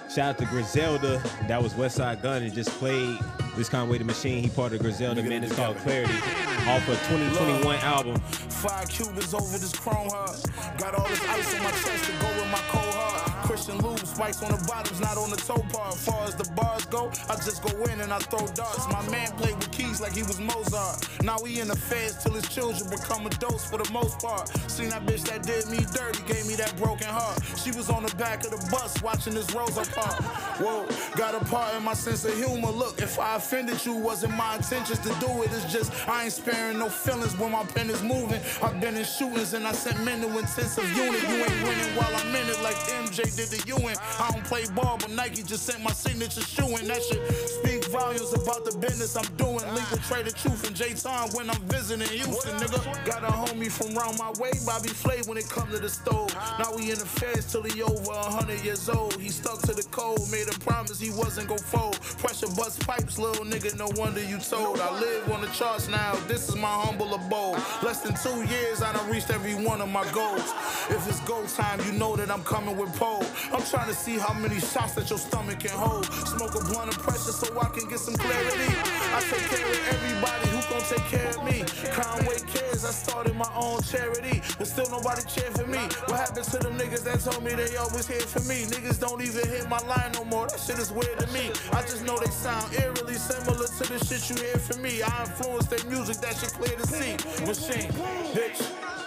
Shout out to Griselda. That was Westside Gunn and just played this Conway the Machine. He part of Griselda, man. It's called Clarity. Off a 2021 album. Five Cubans over this chrome heart. Got all this ice on my chest to go with my cold heart. Christian lube, spikes on the bottoms, not on the toe part. Far as the bars go, I just go in and I throw darts. My man played with keys like he was Mozart. Now we in the feds till his children become adults for the most part. Seen that bitch that did me dirty, gave me that broken heart. She was on the back of the bus watching this Rosa Park. Whoa, got a part in my sense of humor. Look, if I offended you, wasn't my intentions to do it. It's just I ain't sparing no feelings when my pen is moving. I've been in shootings and I sent men to intensive unit. You ain't winning while I'm in it like MJ did I don't play ball, but Nike just sent my signature shoe in. That shit speak volumes about the business I'm doing. Legal trade of truth and J Time when I'm visiting Houston, nigga. Got a homie from round my way, Bobby Flay when it come to the stove. Now we in the feds till he over a hundred years old. He stuck to the code, made a promise he wasn't gon' fold. Pressure bust pipes, little nigga, no wonder you told. I live on the charts now, this is my humble abode. Less than two years, I done reached every one of my goals. If it's go time, you know that I'm coming with pole. I'm trying to see how many shots that your stomach can hold. Smoke a blunt of pressure so I can get some clarity. I take care of everybody who gon' take care of me. Conway cares, I started my own charity, but still nobody cheer for me. What happened to them niggas that told me they always here for me? Niggas don't even hit my line no more. That shit is weird to me. I just know they sound eerily similar to the shit you hear from me. I influence their music, that shit clear to see. Machine, bitch.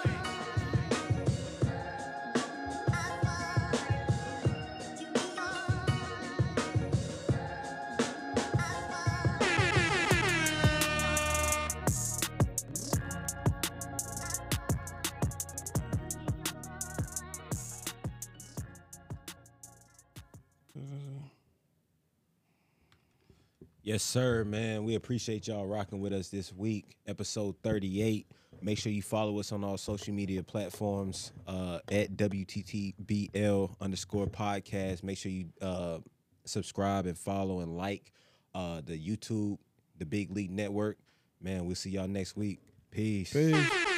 Yes, sir, man. We appreciate y'all rocking with us this week, episode 38. Make sure you follow us on all social media platforms uh, at WTTBL underscore podcast. Make sure you uh, subscribe and follow and like uh, the YouTube, the Big League Network. Man, we'll see y'all next week. Peace. Peace.